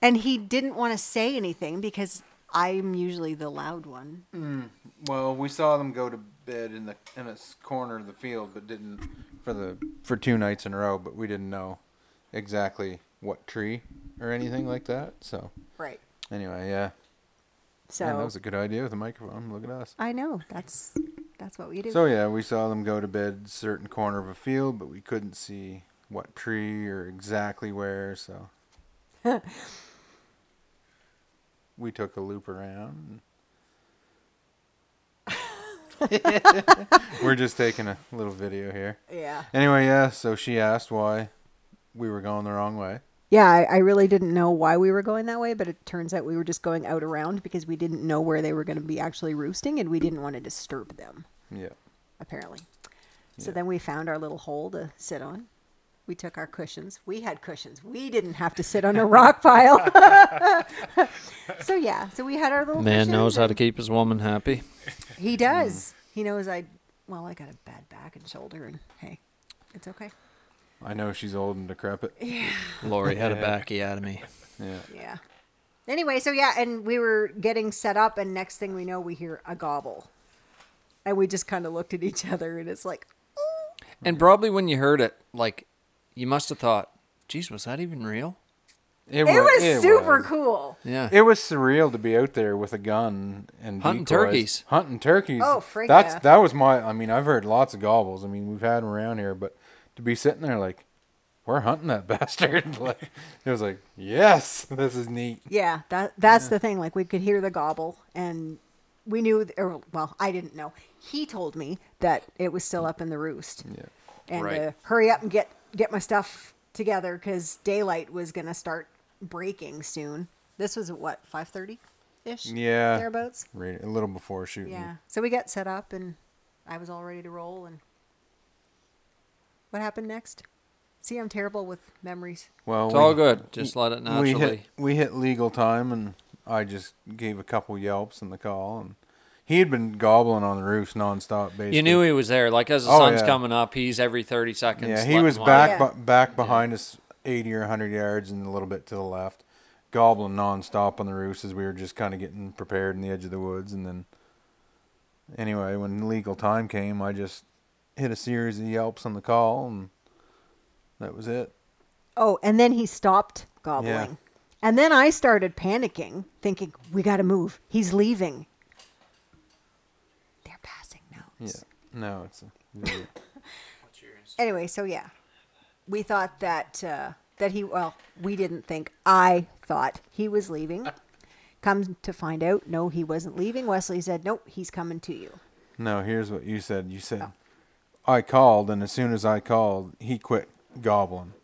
[SPEAKER 5] And he didn't want to say anything because I'm usually the loud one.
[SPEAKER 1] Mm, well, we saw them go to bed in the in a s- corner of the field, but didn't for the for two nights in a row. But we didn't know exactly what tree or anything like that. So
[SPEAKER 5] Right.
[SPEAKER 1] anyway, yeah.
[SPEAKER 5] So
[SPEAKER 1] Man, that was a good idea with a microphone. Look at us.
[SPEAKER 5] I know that's that's what we do.
[SPEAKER 1] So yeah, we saw them go to bed certain corner of a field, but we couldn't see what tree or exactly where. So we took a loop around. We're just taking a little video here.
[SPEAKER 5] yeah.
[SPEAKER 1] Anyway, yeah. So she asked why we were going the wrong way.
[SPEAKER 5] Yeah, I, I really didn't know why we were going that way, but it turns out we were just going out around because we didn't know where they were going to be actually roosting and we didn't want to disturb them,
[SPEAKER 1] Yeah.
[SPEAKER 5] apparently. So
[SPEAKER 1] Yeah.
[SPEAKER 5] then we found our little hole to sit on. We took our cushions. We had cushions. We didn't have to sit on a rock pile. so yeah, so we had our little
[SPEAKER 2] Man knows how to keep his woman happy.
[SPEAKER 5] He does. Mm. He knows I well, I got a bad back and shoulder and hey, it's okay.
[SPEAKER 1] I know she's old and decrepit. Yeah.
[SPEAKER 2] Lori had a bacchiotomy.
[SPEAKER 1] Yeah.
[SPEAKER 5] Yeah. Anyway, so yeah, and we were getting set up, and next thing we know, we hear a gobble, and we just kind of looked at each other, and it's like,
[SPEAKER 2] And probably when you heard it, like, you must have thought, geez, was that even real?
[SPEAKER 5] it was super
[SPEAKER 1] was.
[SPEAKER 5] cool.
[SPEAKER 2] Yeah.
[SPEAKER 1] It was surreal to be out there with a gun and
[SPEAKER 2] Hunting
[SPEAKER 1] decoys.
[SPEAKER 2] turkeys.
[SPEAKER 1] Hunting turkeys.
[SPEAKER 5] Oh, frig
[SPEAKER 1] That's
[SPEAKER 5] yeah.
[SPEAKER 1] that was my. I mean, I've heard lots of gobbles. I mean, we've had them around here, but to be sitting there like, we're hunting that bastard. like, it was like, yes, this is neat.
[SPEAKER 5] Yeah, that that's the thing. Like we could hear the gobble, and we knew, or well, I didn't know. He told me that it was still up in the roost,
[SPEAKER 1] Yeah.
[SPEAKER 5] and
[SPEAKER 2] Right.
[SPEAKER 5] uh, hurry up and get get my stuff together because daylight was gonna start breaking soon. This was at what five thirty, ish.
[SPEAKER 1] Yeah.
[SPEAKER 5] thereabouts.
[SPEAKER 1] Right, a little before shooting.
[SPEAKER 5] Yeah. So we got set up and I was all ready to roll. And what happened next? See, I'm terrible with memories.
[SPEAKER 1] Well,
[SPEAKER 2] It's
[SPEAKER 1] we-
[SPEAKER 2] all good. Just let it naturally.
[SPEAKER 1] We hit we hit legal time, and I just gave a couple yelps in the call, and he had been gobbling on the roofs nonstop. Basically,
[SPEAKER 2] You knew he was there. Like as the
[SPEAKER 1] Oh,
[SPEAKER 2] sun's
[SPEAKER 1] yeah.
[SPEAKER 2] coming up, he's every thirty seconds.
[SPEAKER 1] Yeah, he
[SPEAKER 2] letting
[SPEAKER 1] was
[SPEAKER 2] one-
[SPEAKER 1] back
[SPEAKER 5] Yeah.
[SPEAKER 1] bu- back behind us, eighty or hundred yards, and a little bit to the left, gobbling nonstop on the roofs as we were just kind of getting prepared in the edge of the woods. And then, anyway, when legal time came, I just hit a series of yelps on the call, and that was it.
[SPEAKER 5] Oh, and then he stopped gobbling. And then I started panicking, thinking, we got to move. He's leaving. They're passing notes.
[SPEAKER 1] Yeah, no, it's a video.
[SPEAKER 5] Anyway, so yeah, we thought that uh, that he well, we didn't think. I thought he was leaving. Come to find out, no, he wasn't leaving. Wesley said, nope, he's coming to you.
[SPEAKER 1] No, here's what you said. You said, I called, and as soon as I called, he quit gobbling.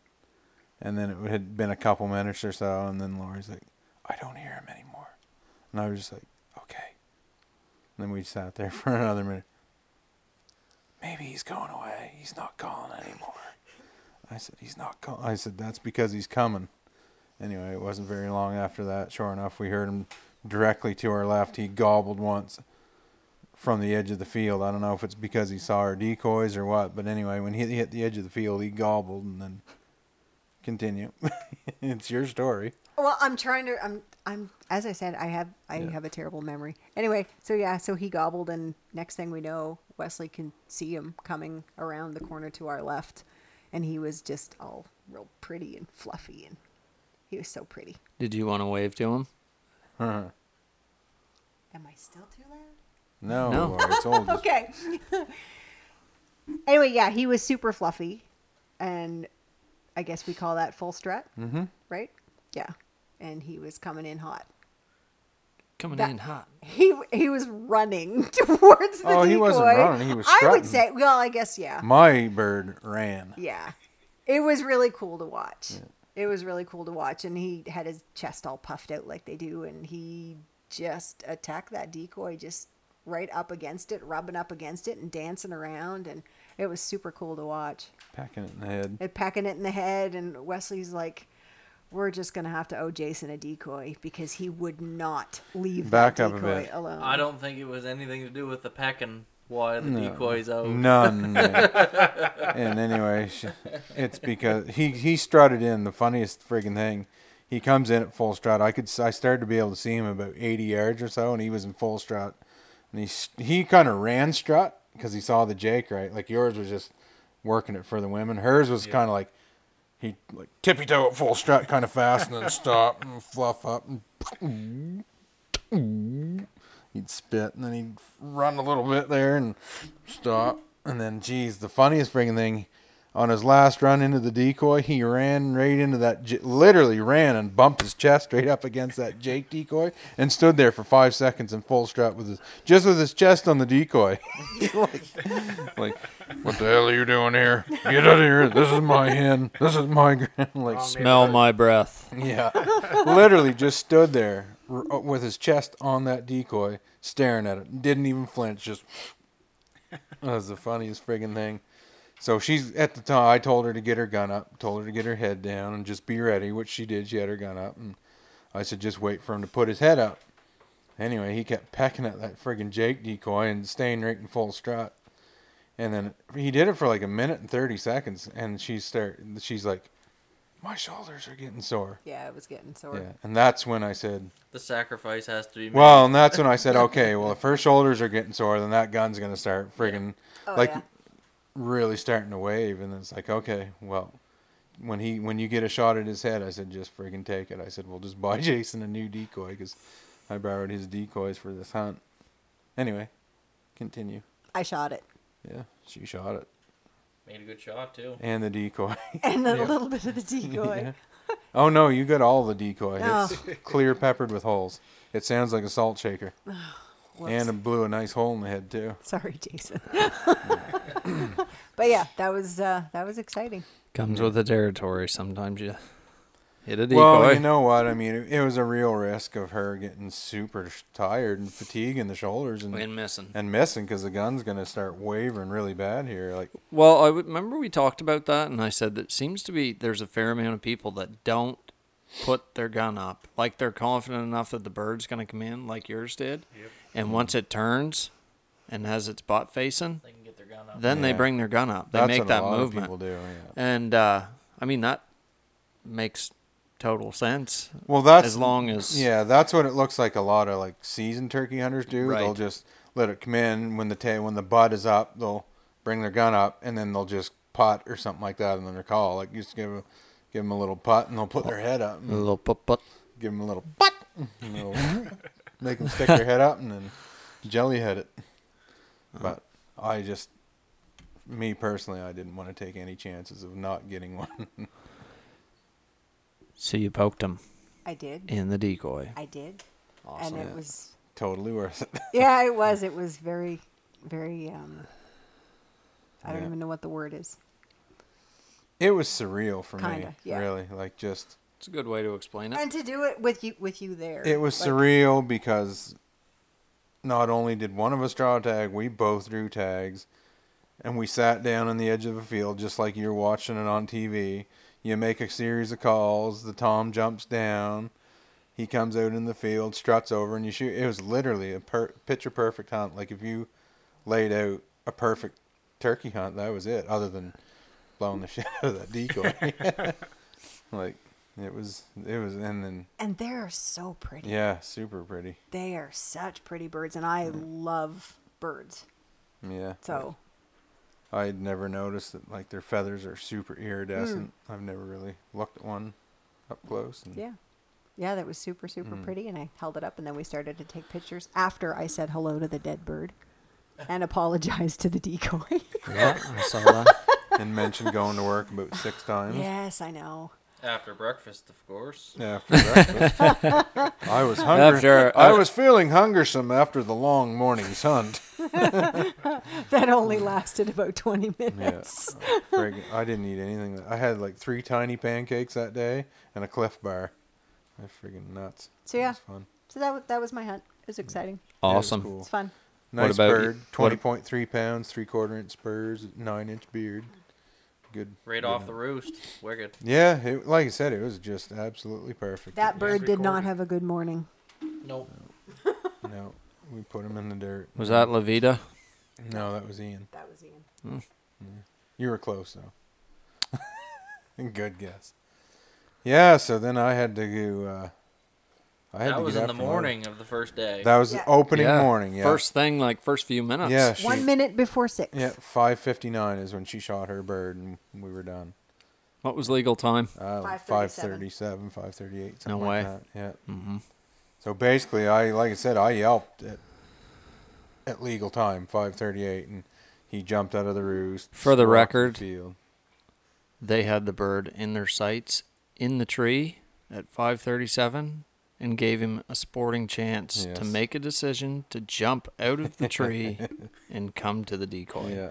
[SPEAKER 1] And then it had been a couple minutes or so, and then Lori's like, I don't hear him anymore. And I was just like, okay. And then we sat there for another minute. Maybe he's going away. He's not calling anymore. I said, he's not calling. I said, that's because he's coming. Anyway, it wasn't very long after that. Sure enough, we heard him directly to our left. He gobbled once from the edge of the field. I don't know if it's because he saw our decoys or what, but anyway, when he hit the edge of the field, he gobbled and then continue. it's your story.
[SPEAKER 5] Well, I'm trying to. I'm. I'm. As I said, I have. I
[SPEAKER 1] Yeah.
[SPEAKER 5] have a terrible memory. Anyway, so yeah, so he gobbled, and next thing we know, Wesley can see him coming around the corner to our left, and he was just all real pretty and fluffy, and he was so pretty.
[SPEAKER 2] Did you want to wave to him? Uh huh.
[SPEAKER 5] Am I still too loud?
[SPEAKER 1] No,
[SPEAKER 2] No.
[SPEAKER 1] It's old.
[SPEAKER 5] okay. anyway, yeah, he was super fluffy, and I guess we call that full strut, mm-hmm. right? Yeah, and he was coming in hot.
[SPEAKER 2] Coming
[SPEAKER 5] That-
[SPEAKER 2] in hot.
[SPEAKER 5] He he was running towards the decoy.
[SPEAKER 1] Oh, he wasn't running, he was
[SPEAKER 5] I would say, well, I guess yeah,
[SPEAKER 1] My bird ran.
[SPEAKER 5] yeah. It was really cool to watch. It was really cool to watch, and he had his chest all puffed out like they do, and he just attacked that decoy just right up against it, rubbing up against it, and dancing around, and it was super cool to watch.
[SPEAKER 1] Packing it in the head.
[SPEAKER 5] And packing it in the head, and Wesley's like, "We're just gonna have to owe Jason a decoy because he would not leave
[SPEAKER 1] Back
[SPEAKER 5] that
[SPEAKER 1] up a
[SPEAKER 5] decoy
[SPEAKER 1] bit.
[SPEAKER 5] alone."
[SPEAKER 3] I don't think it was anything to do with the packing. why the decoys out.
[SPEAKER 1] None. and anyway, sh- it's because he he strutted in. The funniest friggin' thing, he comes in at full strut. I could s- I started to be able to see him about 80 yards or so, and he was in full strut. And he he kind of ran strut because he saw the Jake right. Like yours was just working it for the women. Hers was kind of like he like tippy toe at full strut kind of fast, and then stop and fluff up and he'd spit and then he'd run a little bit there and stop and then geez the funniest friggin' thing on his last run into the decoy he ran right into that literally ran and bumped his chest straight up against that jake decoy and stood there for five seconds in full strut with his just with his chest on the decoy like, like what the hell are you doing here get out of here this is my hen this is my gran like
[SPEAKER 2] Smell my breath.
[SPEAKER 1] yeah, literally just stood there r- uh, with his chest on that decoy, staring at it. Didn't even flinch. Just that was the funniest friggin' thing. So she's at the time. I told her to get her gun up. Told her to get her head down and just be ready, which she did. She had her gun up, and I said just wait for him to put his head up. Anyway, he kept pecking at that friggin' Jake decoy and staying right in full strut. And then he did it for like a minute and thirty seconds, and she start. She's like, "My shoulders are getting sore."
[SPEAKER 5] yeah, it was getting sore.
[SPEAKER 1] Yeah, and that's when I said,
[SPEAKER 3] The sacrifice has to be made.
[SPEAKER 1] well, and that's when I said, okay, well, if her shoulders are getting sore, then that gun's gonna start friggin'
[SPEAKER 5] Oh,
[SPEAKER 1] like
[SPEAKER 5] yeah.
[SPEAKER 1] Really starting to wave, and it's like, okay, well, when he when you get a shot at his head, I said, just friggin' take it. I said, we'll just buy Jason a new decoy because I borrowed his decoys for this hunt. Anyway, continue.
[SPEAKER 5] I shot it,
[SPEAKER 1] Yeah, she shot it
[SPEAKER 3] Made a good shot too.
[SPEAKER 1] and the decoy.
[SPEAKER 5] and then a little bit of the decoy.
[SPEAKER 1] Yeah. Oh no, you got all the decoy.
[SPEAKER 5] Oh.
[SPEAKER 1] It's clear peppered with holes. It sounds like a salt shaker. Oh.
[SPEAKER 5] Whoops.
[SPEAKER 1] And it blew a nice hole in the head too.
[SPEAKER 5] Sorry, Jason. but yeah, that was uh, that was exciting.
[SPEAKER 2] Comes with the territory. Sometimes you Hit a decoy.
[SPEAKER 1] Well, you know what? I mean, it, it was a real risk of her getting super tired and fatigue in the shoulders and
[SPEAKER 2] and missing.
[SPEAKER 1] and missing because the gun's gonna start wavering really bad here. Like,
[SPEAKER 2] Well, I remember we talked about that, and I said that seems to be there's a fair amount of people that don't put their gun up, like they're confident enough that the bird's going to come in, like yours did, and once it turns and has its butt facing,
[SPEAKER 3] They can get their gun up.
[SPEAKER 2] then they
[SPEAKER 1] Yeah.
[SPEAKER 2] bring their gun up. They
[SPEAKER 1] that's
[SPEAKER 2] make
[SPEAKER 1] what
[SPEAKER 2] that
[SPEAKER 1] a lot
[SPEAKER 2] movement,
[SPEAKER 1] of people do. Yeah.
[SPEAKER 2] and uh, I mean that makes total sense
[SPEAKER 1] Well, that's
[SPEAKER 2] as long as
[SPEAKER 1] Yeah, that's what it looks like. A lot of like seasoned turkey hunters do. They'll
[SPEAKER 2] Right.
[SPEAKER 1] just let it come in when the ta- when the bud is up. They'll bring their gun up and then they'll just putt or something like that, and then their call. Like just give a, give them a little putt, and they'll put their head up,
[SPEAKER 2] a
[SPEAKER 1] and
[SPEAKER 2] little put put.
[SPEAKER 1] give them a little putt, and they'll make them stick their head up, and then jelly head it. But I just, me personally, I didn't want to take any chances of not getting one.
[SPEAKER 2] So you poked him
[SPEAKER 5] I did.
[SPEAKER 2] in the decoy.
[SPEAKER 5] I did.
[SPEAKER 2] Awesome.
[SPEAKER 5] And it was
[SPEAKER 1] totally worth it.
[SPEAKER 5] yeah, it was. It was very, very. um I don't
[SPEAKER 1] Yeah.
[SPEAKER 5] even know what the word is.
[SPEAKER 1] It was surreal for
[SPEAKER 5] Kinda,
[SPEAKER 1] me,
[SPEAKER 5] yeah.
[SPEAKER 1] really. Like just.
[SPEAKER 2] It's a good way to explain it.
[SPEAKER 5] And to do it with you, with you there,
[SPEAKER 1] It was
[SPEAKER 5] like,
[SPEAKER 1] surreal because not only did one of us draw a tag, we both drew tags, and we sat down on the edge of a field just like you're watching it on TV. You make a series of calls. The tom jumps down. He comes out in the field, struts over, and you shoot. It was literally a per- picture perfect hunt. Like if you laid out a perfect turkey hunt, that was it. Other than blowing the shit out of that decoy. like it was, it was, and then
[SPEAKER 5] And they're so pretty.
[SPEAKER 1] yeah, super pretty.
[SPEAKER 5] They are such pretty birds, and I love birds.
[SPEAKER 1] Yeah.
[SPEAKER 5] So
[SPEAKER 1] I'd never noticed that like their feathers are super iridescent. I've never really looked at one up close. And
[SPEAKER 5] yeah, yeah, that was super super
[SPEAKER 1] Mm.
[SPEAKER 5] pretty. And I held it up, and then we started to take pictures after I said hello to the dead bird and apologized to the decoy.
[SPEAKER 2] yeah, I saw that.
[SPEAKER 1] and mentioned going to work about six times
[SPEAKER 5] yes, I know.
[SPEAKER 3] After breakfast, of course.
[SPEAKER 1] after breakfast. I was hungry.
[SPEAKER 2] After-
[SPEAKER 1] I was feeling hungersome after the long morning's hunt.
[SPEAKER 5] That only lasted about twenty minutes.
[SPEAKER 1] Uh, friggin- I didn't eat anything. I had like three tiny pancakes that day and a Clif Bar. That's friggin' nuts.
[SPEAKER 5] So
[SPEAKER 1] It
[SPEAKER 5] yeah,
[SPEAKER 1] was fun.
[SPEAKER 5] so that that was my hunt. It was exciting.
[SPEAKER 1] It was
[SPEAKER 2] Awesome.
[SPEAKER 1] cool.
[SPEAKER 5] It's fun.
[SPEAKER 1] Nice
[SPEAKER 2] about you-
[SPEAKER 1] bird. Twenty point three pounds, three quarter inch spurs, nine inch beard. Good.
[SPEAKER 3] Right
[SPEAKER 1] good
[SPEAKER 3] off the roost. Wicked.
[SPEAKER 1] Yeah, it, like I said, it was just absolutely perfect.
[SPEAKER 5] That bird did not have a good morning.
[SPEAKER 3] Nope.
[SPEAKER 1] No, we put him in the dirt.
[SPEAKER 2] Was that Levita?
[SPEAKER 1] No, that was Ian.
[SPEAKER 5] That was Ian.
[SPEAKER 1] You were close though. Good guess. Yeah, so then I had to go. Uh, I had
[SPEAKER 3] That
[SPEAKER 1] to
[SPEAKER 3] was in the
[SPEAKER 1] up and
[SPEAKER 3] morning of the first day.
[SPEAKER 1] That was
[SPEAKER 5] Yeah.
[SPEAKER 1] the opening
[SPEAKER 2] Yeah.
[SPEAKER 1] morning. Yeah.
[SPEAKER 2] First thing, like first few minutes.
[SPEAKER 1] Yeah. She,
[SPEAKER 5] One minute before six.
[SPEAKER 1] Yeah, five fifty nine is when she shot her bird, and we were done.
[SPEAKER 2] What was legal time?
[SPEAKER 1] Uh,
[SPEAKER 5] 5:37.
[SPEAKER 1] five thirty seven, five thirty eight, something
[SPEAKER 2] No
[SPEAKER 1] like
[SPEAKER 2] way.
[SPEAKER 1] that. Yeah.
[SPEAKER 2] Mm-hmm.
[SPEAKER 1] So basically, I like I said, I yelped at at legal time, five thirty eight, and he jumped out of the roost.
[SPEAKER 2] For the
[SPEAKER 1] walked
[SPEAKER 2] record-
[SPEAKER 1] field.
[SPEAKER 2] They had the bird in their sights in the tree at 5:37 and gave him a sporting chance to make a decision to jump out of the tree and come to the decoy.
[SPEAKER 1] yeah,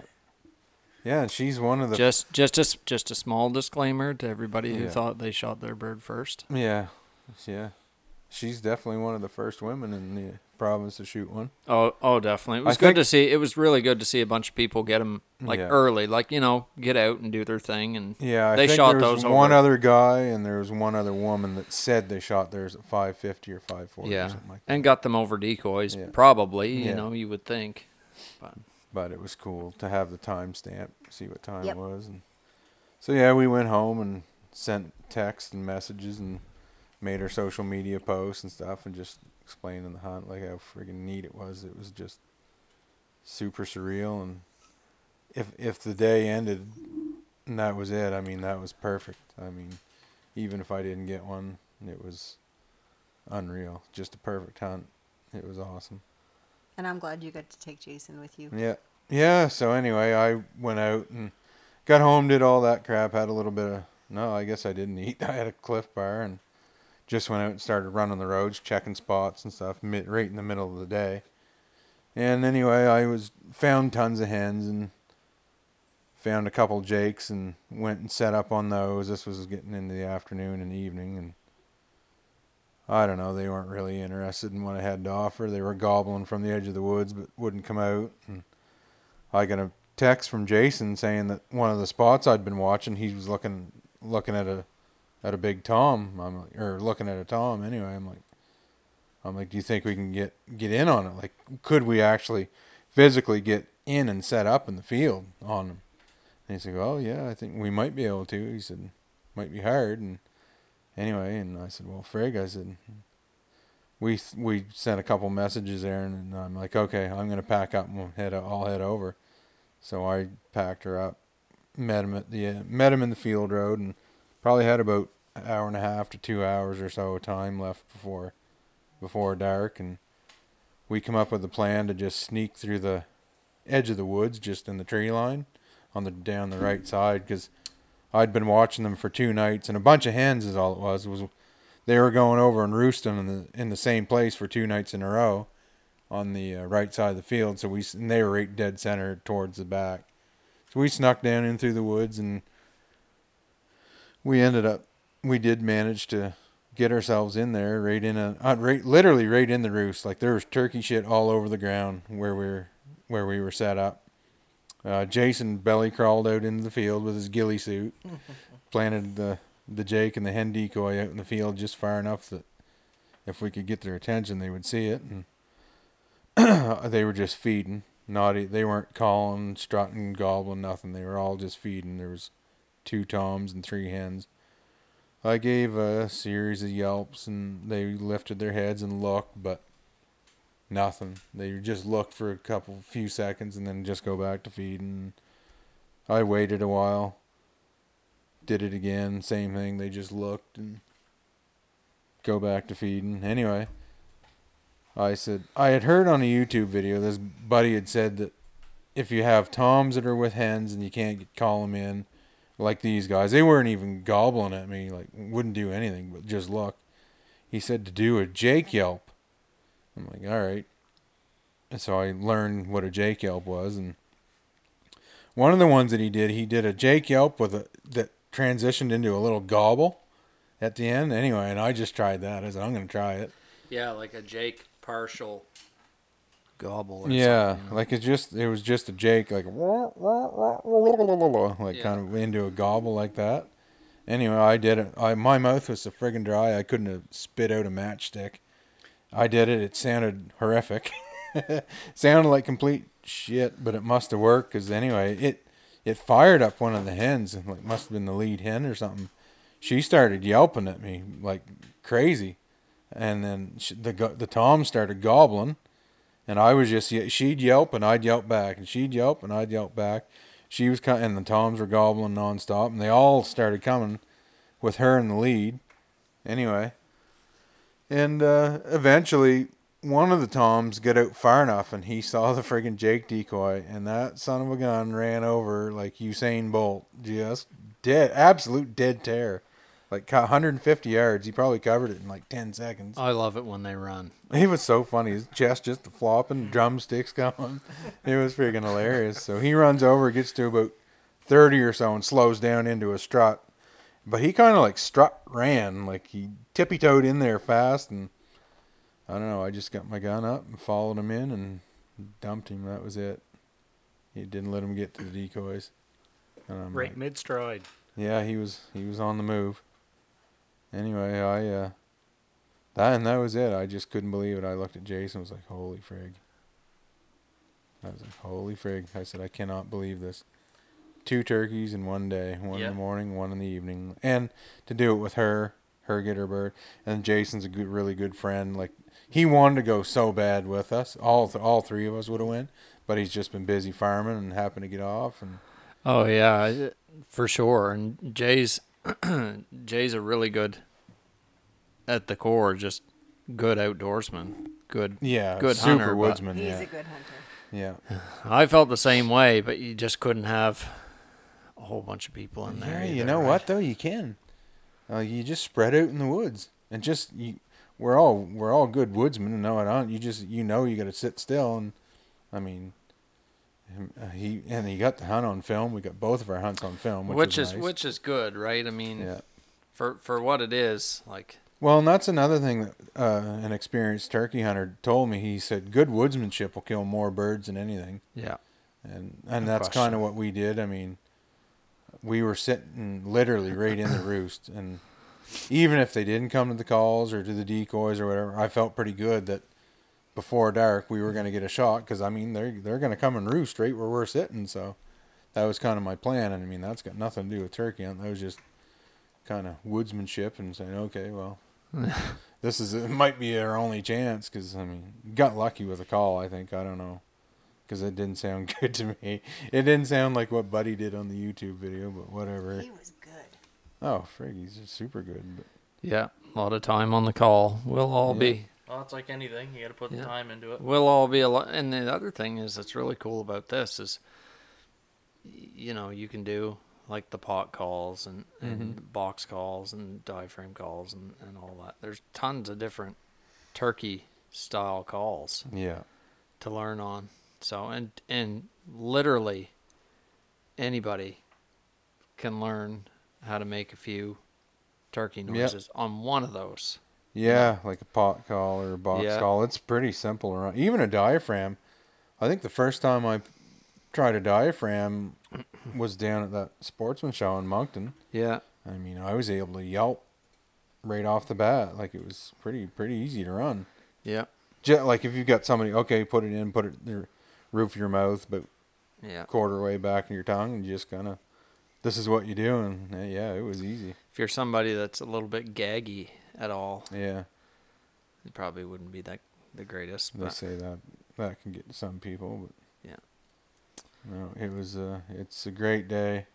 [SPEAKER 1] yeah, and she's one of the
[SPEAKER 2] Just just a just a small disclaimer to everybody who
[SPEAKER 1] Yeah.
[SPEAKER 2] thought they shot their bird first.
[SPEAKER 1] yeah, yeah. She's definitely one of the first women in the province to shoot one.
[SPEAKER 2] Oh, oh, definitely. It was
[SPEAKER 1] I
[SPEAKER 2] good
[SPEAKER 1] think-
[SPEAKER 2] to see. It was really good to see a bunch of people get them like
[SPEAKER 1] Yeah.
[SPEAKER 2] early, like you know, get out and do their thing. And
[SPEAKER 1] Yeah, I
[SPEAKER 2] They
[SPEAKER 1] think
[SPEAKER 2] shot
[SPEAKER 1] there was
[SPEAKER 2] those
[SPEAKER 1] one
[SPEAKER 2] over-
[SPEAKER 1] other guy and there was one other woman that said they shot theirs at five fifty or five forty or
[SPEAKER 2] yeah,
[SPEAKER 1] something like that.
[SPEAKER 2] and got them over decoys.
[SPEAKER 1] Yeah.
[SPEAKER 2] Probably, you
[SPEAKER 1] Yeah.
[SPEAKER 2] know, you would think. But
[SPEAKER 1] but it was cool to have the timestamp, see what time
[SPEAKER 5] Yep.
[SPEAKER 1] it was, and so yeah, we went home and sent text and messages and made our social media posts and stuff, and just explaining the hunt like how friggin' neat it was. It was just super surreal, and if if the day ended and that was it, I mean that was perfect. I mean, even if I didn't get one, it was unreal. Just a perfect hunt. It was awesome.
[SPEAKER 5] And I'm glad you got to take Jason with you.
[SPEAKER 1] Yeah. Yeah. So anyway, I went out and got home, did all that crap, had a little bit of no, I guess I didn't eat. I had a Clif bar and just went out and started running the roads, checking spots and stuff, right in the middle of the day. And anyway, I was found tons of hens and found a couple jakes and went and set up on those. This was getting into the afternoon and evening, and I don't know. They weren't really interested in what I had to offer. They were gobbling from the edge of the woods, but wouldn't come out. And I got a text from Jason saying that one of the spots I'd been watching, he was looking looking at a at a big tom. I'm like, or looking at a tom anyway. I'm like, I'm like, do you think we can get get in on it? Like, could we actually physically get in and set up in the field on them? And he said, well, yeah, I think we might be able to. He said, might be hard. And anyway, and I said, well, frig, I said, we we sent a couple messages there, and, I'm like, okay, I'm gonna pack up and we'll head. I'll head over. So I packed her up, met him at the met him in the field road, and probably had about an hour and a half to two hours or so of time left before before dark, and we come up with a plan to just sneak through the edge of the woods, just in the tree line, on the down the right side, because I'd been watching them for two nights, and a bunch of hens is all it was. It was they were going over and roosting in the in the same place for two nights in a row, on the uh, right side of the field. So we and they were right dead center towards the back. So we snuck down in through the woods, and we ended up we did manage to get ourselves in there right in a uh, right literally right in the roost. Like there was turkey shit all over the ground where we were where we were set up. Uh, jason belly crawled out into the field with his ghillie suit planted the the jake and the hen decoy out in the field just far enough that if we could get their attention they would see it. And they were just feeding. Naughty they weren't calling strutting gobbling nothing. They were all just feeding. There was two toms and three hens I gave a series of yelps and they lifted their heads and looked, but nothing. They just looked for a couple, few seconds and then just go back to feeding. I waited a while, did it again, same thing. They just looked and go back to feeding. Anyway, I said, I had heard on a YouTube video, this buddy had said that if you have toms that are with hens and you can't call them in, like these guys. They weren't even gobbling at me, like wouldn't do anything but just look. He said to do a Jake yelp. I'm like, all right. And so I learned what a Jake yelp was, and one of the ones that he did, he did a Jake yelp with a that transitioned into a little gobble at the end. Anyway, and I just tried that. I said, I'm gonna try it.
[SPEAKER 2] Yeah, like a Jake partial gobble. Or
[SPEAKER 1] yeah,
[SPEAKER 2] something, you know?
[SPEAKER 1] like it just it was just a Jake like like
[SPEAKER 2] Yeah.
[SPEAKER 1] kind of into a gobble like that. Anyway, I did it. I my mouth was so friggin' dry I couldn't have spit out a matchstick. I did it. It sounded horrific. sounded like complete shit, but it must have worked because anyway, it it fired up one of the hens and like must have been the lead hen or something. She started yelping at me like crazy, and then sh the the tom started gobbling, and I was just she'd yelp and I'd yelp back, and she'd yelp and I'd yelp back. She was coming, and the toms were gobbling nonstop, and they all started coming, with her in the lead. Anyway, and uh, eventually one of the toms got out far enough, and he saw the friggin' Jake decoy, and that son of a gun ran over like Usain Bolt, just dead, absolute dead tear. Like ca- 150 yards, he probably covered it in like 10 seconds.
[SPEAKER 2] I love it when they run.
[SPEAKER 1] He was so funny. His chest just flopping, drumsticks going. It was freaking hilarious. So he runs over, gets to about 30 or so, and slows down into a strut. But he kind of like strut ran, like he tippy toed in there fast. And I don't know. I just got my gun up and followed him in and dumped him. That was it. He didn't let him get to the decoys. And I'm
[SPEAKER 4] Right
[SPEAKER 1] like,
[SPEAKER 4] mid stride.
[SPEAKER 1] yeah, he was he was on the move. Anyway, I uh that and that was it. I just couldn't believe it. I looked at Jason and was like, Holy frig. I was like, Holy frig. I said, I cannot believe this. Two turkeys in one day, one in the morning, one in the evening. And to do it with her, her get her bird. And Jason's a good really good friend. Like he wanted to go so bad with us. All th- all three of us would have went, but he's just been busy farming and happened to get off and
[SPEAKER 2] Oh yeah, for sure. And Jay's Jay's a really good at the core, just good outdoorsman. Good.
[SPEAKER 1] yeah,
[SPEAKER 2] Good
[SPEAKER 1] super
[SPEAKER 2] hunter,
[SPEAKER 1] woodsman.
[SPEAKER 5] He's
[SPEAKER 1] yeah.
[SPEAKER 5] a good hunter.
[SPEAKER 1] Yeah.
[SPEAKER 2] I felt the same way, but you just couldn't have a whole bunch of people in there.
[SPEAKER 1] Yeah, you know
[SPEAKER 2] right?
[SPEAKER 1] what though? You can. Uh, you just spread out in the woods and just you. We're all we're all good woodsmen and know it on. You just you know you got to sit still and, I mean, him- he and he got the hunt on film. We got both of our hunts on film, which,
[SPEAKER 2] which
[SPEAKER 1] is
[SPEAKER 2] is
[SPEAKER 1] nice.
[SPEAKER 2] which is good, right? I mean,
[SPEAKER 1] yeah.
[SPEAKER 2] for for what it is, like
[SPEAKER 1] Well, and that's another thing that uh, an experienced turkey hunter told me. He said good woodsmanship will kill more birds than anything,
[SPEAKER 2] yeah,
[SPEAKER 1] and and
[SPEAKER 2] No
[SPEAKER 1] that's kind of what we did. I mean, we were sitting literally right in the roost, and even if they didn't come to the calls or to the decoys or whatever, I felt pretty good that before dark we were going to get a shot because I mean they're they're going to come and roost right where we're sitting, so that was kind of my plan. And I mean that's got nothing to do with turkey hunt. That was just kind of woodsmanship and saying, okay, well, this is it might be our only chance because I mean got lucky with a call. I think I don't know because it didn't sound good to me. It didn't sound like what Buddy did on the YouTube video, but whatever.
[SPEAKER 5] He was good.
[SPEAKER 1] Oh, frig, he's just super good. But
[SPEAKER 2] yeah. A lot of time on the call. We'll all
[SPEAKER 1] Yeah.
[SPEAKER 2] be.
[SPEAKER 3] Well, it's like anything. You got to put
[SPEAKER 2] Yeah.
[SPEAKER 3] the time into it.
[SPEAKER 2] We'll all be a lot. And the other thing is, that's really cool about this is, you know, you can do like the pot calls and, and mm-hmm. box calls and diaphragm calls and, and all that. There's tons of different turkey style calls
[SPEAKER 1] yeah,
[SPEAKER 2] to learn on. So and and literally anybody can learn how to make a few turkey
[SPEAKER 1] Yep.
[SPEAKER 2] noises on one of those.
[SPEAKER 1] Yeah, like a pot call or a box
[SPEAKER 2] Yeah.
[SPEAKER 1] call. It's pretty simple. around- Even a diaphragm. I think the first time I tried a diaphragm was down at that sportsman show in Moncton.
[SPEAKER 2] Yeah.
[SPEAKER 1] I mean, I was able to yelp right off the bat. Like it was pretty pretty easy to run.
[SPEAKER 2] Yeah.
[SPEAKER 1] Just like if you've got somebody, okay, put it in, put it in the roof of your mouth, but
[SPEAKER 2] Yeah.
[SPEAKER 1] quarter way back in your tongue, and you just kind of, this is what you do, and uh, yeah, it was easy.
[SPEAKER 2] If you're somebody that's a little bit gaggy at all,
[SPEAKER 1] Yeah,
[SPEAKER 2] it probably wouldn't be that the greatest.
[SPEAKER 1] they
[SPEAKER 2] But
[SPEAKER 1] say that that can get to some people, but
[SPEAKER 2] Yeah.
[SPEAKER 1] no, it was a it's a great day,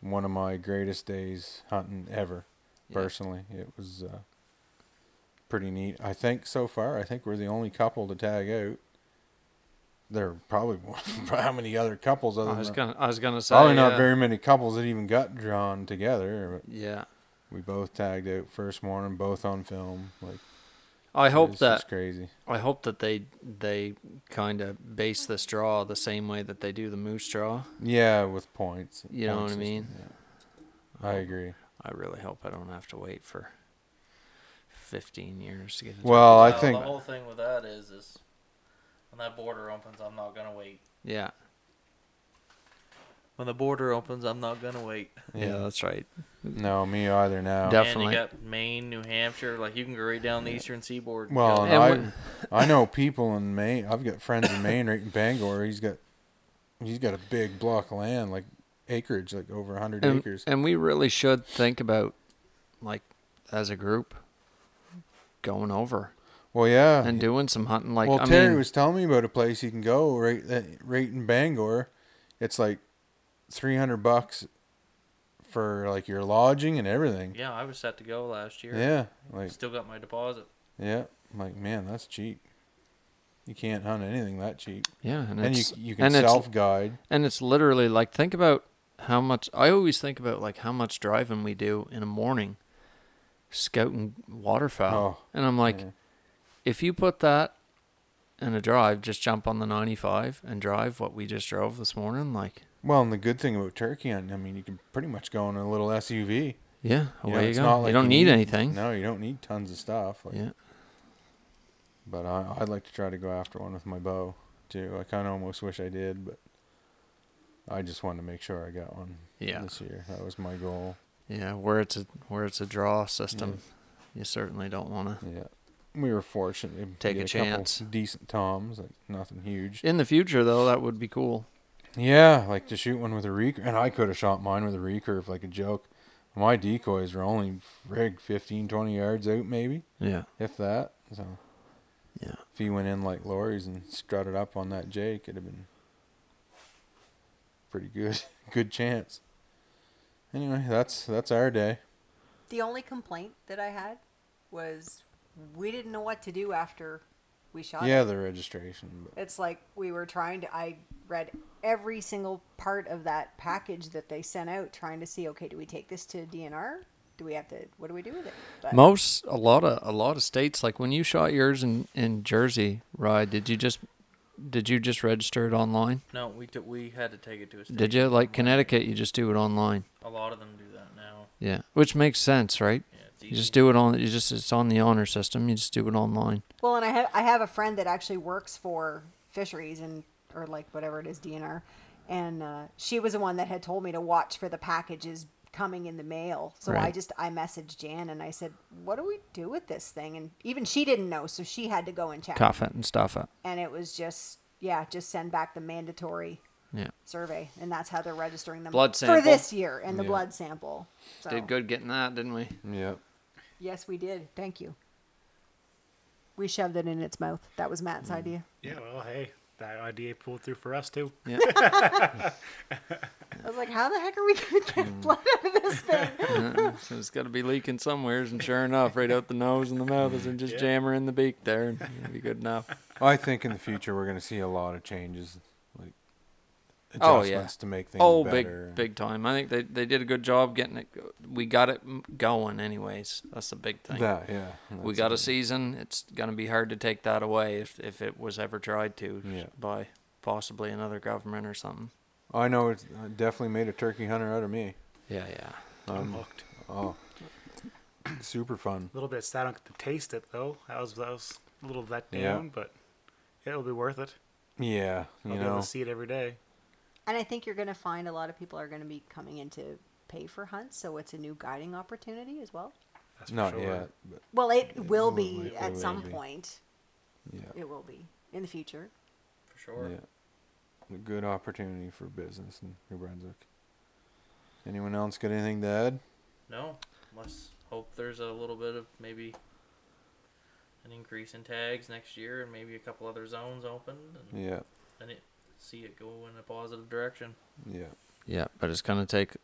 [SPEAKER 1] one of my greatest days hunting ever.
[SPEAKER 2] Yeah.
[SPEAKER 1] Personally, it was uh, pretty neat. I think so far, I think we're the only couple to tag out. There are probably how many other couples other
[SPEAKER 2] I was
[SPEAKER 1] than
[SPEAKER 2] gonna, I was gonna say,
[SPEAKER 1] Probably not
[SPEAKER 2] yeah.
[SPEAKER 1] very many couples that even got drawn together. But
[SPEAKER 2] Yeah.
[SPEAKER 1] We both tagged out first morning, both on film. Like
[SPEAKER 2] I hope
[SPEAKER 1] it's
[SPEAKER 2] that
[SPEAKER 1] crazy.
[SPEAKER 2] I hope that they they kind of base this draw the same way that they do the moose draw.
[SPEAKER 1] Yeah, with points.
[SPEAKER 2] You know
[SPEAKER 1] point
[SPEAKER 2] what I mean?
[SPEAKER 1] yeah. I agree.
[SPEAKER 2] I really hope I don't have to wait for 15 years to get. A
[SPEAKER 1] Well, I think
[SPEAKER 3] the whole thing with that is, is when that border opens, I'm not gonna wait.
[SPEAKER 2] yeah,
[SPEAKER 3] When the border opens, I'm not gonna wait.
[SPEAKER 2] yeah, that's right.
[SPEAKER 1] no, me either now.
[SPEAKER 2] Def-
[SPEAKER 3] And
[SPEAKER 2] Definitely.
[SPEAKER 3] you got Maine, New Hampshire. Like you can go right down the eastern seaboard.
[SPEAKER 1] Well, and. I,
[SPEAKER 2] And
[SPEAKER 1] I know people in Maine. I've got friends in Maine, right in Bangor. He's got, he's got a big block of land, like acreage, like over a hundred acres.
[SPEAKER 2] and we really should think about, like, as a group, going over
[SPEAKER 1] Well, yeah.
[SPEAKER 2] and doing some hunting. Like,
[SPEAKER 1] well,
[SPEAKER 2] I
[SPEAKER 1] Terry
[SPEAKER 2] mean,
[SPEAKER 1] was telling me about a place you can go right, right in Bangor. It's like three hundred bucks for like your lodging and everything.
[SPEAKER 3] yeah, I was set to go last year.
[SPEAKER 1] Yeah, like
[SPEAKER 3] Still got my deposit.
[SPEAKER 1] yeah, I'm like man, that's cheap. You can't hunt anything that cheap,
[SPEAKER 2] yeah, and,
[SPEAKER 1] and you
[SPEAKER 2] it's
[SPEAKER 1] you can self guide.
[SPEAKER 2] and it's literally like think about how much I always think about like how much driving we do in a morning, scouting waterfowl,
[SPEAKER 1] Oh,
[SPEAKER 2] and I'm like,
[SPEAKER 1] yeah.
[SPEAKER 2] if you put that in a drive, just jump on the 95 and drive what we just drove this morning, like,
[SPEAKER 1] Well, and the good thing about turkey I mean, you can pretty much go in a little SUV.
[SPEAKER 2] yeah,
[SPEAKER 1] You know,
[SPEAKER 2] you, go.
[SPEAKER 1] not
[SPEAKER 2] you don't need, anything.
[SPEAKER 1] No, you don't need tons of stuff. Like,
[SPEAKER 2] Yeah,
[SPEAKER 1] But I, I'd like to try to go after one with my bow too. I kind of almost wish I did, but I just wanted to make sure I got one
[SPEAKER 2] yeah,
[SPEAKER 1] this year. That was my goal.
[SPEAKER 2] yeah. Where it's a where it's a draw system, you certainly don't want to.
[SPEAKER 1] Yeah, we were fortunate to
[SPEAKER 2] Take a
[SPEAKER 1] couple
[SPEAKER 2] chance.
[SPEAKER 1] decent toms, like nothing huge.
[SPEAKER 2] In the future, though, that would be cool.
[SPEAKER 1] Yeah, like to shoot one with a recurve, and I could have shot mine with a recurve like a joke. My decoys were only rig 15, 20 yards out, maybe
[SPEAKER 2] Yeah,
[SPEAKER 1] if that. So
[SPEAKER 2] yeah.
[SPEAKER 1] if he went in like Lori's and strutted up on that Jake, it'd have been pretty good. good chance. Anyway, that's that's our day.
[SPEAKER 5] The only complaint that I had was we didn't know what to do after we shot
[SPEAKER 1] Yeah,
[SPEAKER 5] it.
[SPEAKER 1] the registration. But
[SPEAKER 5] It's like we were trying to. I read every single part of that package that they sent out, trying to see. Okay, do we take this to DNR? Do we have to? What do we do with it? But
[SPEAKER 2] Most a lot of a lot of states like when you shot yours in in Jersey, right? Did you just did you just register it online?
[SPEAKER 3] No, we took we had to take it to a.
[SPEAKER 2] Did you like Connecticut? You just do it online.
[SPEAKER 3] A lot of them do that now.
[SPEAKER 2] Yeah, which makes sense, right?
[SPEAKER 3] Yeah, it's
[SPEAKER 2] You just do it on. You just it's on the honor system. You just do it online.
[SPEAKER 5] Well, and I have I have a friend that actually works for fisheries and or like whatever it is DNR, and uh, she was the one that had told me to watch for the packages coming in the mail. So I just I messaged Jan and I said, "What do we do with this thing?" And even she didn't know, so she had to go and check.
[SPEAKER 2] Cuff it and stuff it.
[SPEAKER 5] And it was just yeah, just send back the mandatory
[SPEAKER 2] Yeah.
[SPEAKER 5] survey, and that's how they're registering them
[SPEAKER 2] Blood
[SPEAKER 5] for this year and the
[SPEAKER 1] Yeah.
[SPEAKER 5] blood sample. So,
[SPEAKER 2] Did good getting that, didn't we?
[SPEAKER 1] Yep.
[SPEAKER 5] Yes, we did. Thank you. We shoved it in its mouth. That was Matt's idea.
[SPEAKER 4] Yeah, well, hey, that idea pulled through for us too.
[SPEAKER 2] Yeah.
[SPEAKER 5] I was like, how the heck are we going to get blood out of this thing?
[SPEAKER 2] Uh, so it's got to be leaking somewheres, and sure enough, right out the nose and the mouth is just
[SPEAKER 4] Yeah.
[SPEAKER 2] jam her in the beak there, and it'll be good enough.
[SPEAKER 1] I think in the future we're going to see a lot of changes, like
[SPEAKER 2] Oh, yeah.
[SPEAKER 1] to make things
[SPEAKER 2] Oh,
[SPEAKER 1] better.
[SPEAKER 2] big, big time! I think they they did a good job getting it. We got it going, anyways. That's the big thing.
[SPEAKER 1] That yeah.
[SPEAKER 2] we
[SPEAKER 1] that's
[SPEAKER 2] got a season. It's gonna be hard to take that away if if it was ever tried to
[SPEAKER 1] Yeah.
[SPEAKER 2] by possibly another government or something.
[SPEAKER 1] I know it's uh, definitely made a turkey hunter out of me.
[SPEAKER 2] Yeah, yeah.
[SPEAKER 4] I'm
[SPEAKER 1] Um,
[SPEAKER 4] hooked.
[SPEAKER 1] oh, super fun.
[SPEAKER 4] A little bit sad I don't get to taste it though. That was that was a little let
[SPEAKER 1] Yeah.
[SPEAKER 4] down, but it'll be worth it.
[SPEAKER 1] Yeah,
[SPEAKER 4] I'll
[SPEAKER 1] you
[SPEAKER 4] be able
[SPEAKER 1] know.
[SPEAKER 4] to see it every day.
[SPEAKER 5] And I think you're going to find a lot of people are going to be coming in to pay for hunts, so it's a new guiding opportunity as well.
[SPEAKER 4] That's
[SPEAKER 1] Not
[SPEAKER 4] sure.
[SPEAKER 1] yet, but
[SPEAKER 5] Well, it will
[SPEAKER 1] will
[SPEAKER 5] be
[SPEAKER 1] be-
[SPEAKER 5] at
[SPEAKER 1] it
[SPEAKER 5] some
[SPEAKER 1] be.
[SPEAKER 5] point.
[SPEAKER 1] yeah,
[SPEAKER 5] It will be in the future.
[SPEAKER 3] for sure.
[SPEAKER 1] yeah. A good opportunity for business in New Brunswick. Anyone else got anything to add?
[SPEAKER 3] No, let's hope there's a little bit of maybe an increase in tags next year, and maybe a couple other zones opened, and
[SPEAKER 1] Yeah,
[SPEAKER 3] then it see it go in a positive direction.
[SPEAKER 1] yeah,
[SPEAKER 2] Yeah, but it's gonna take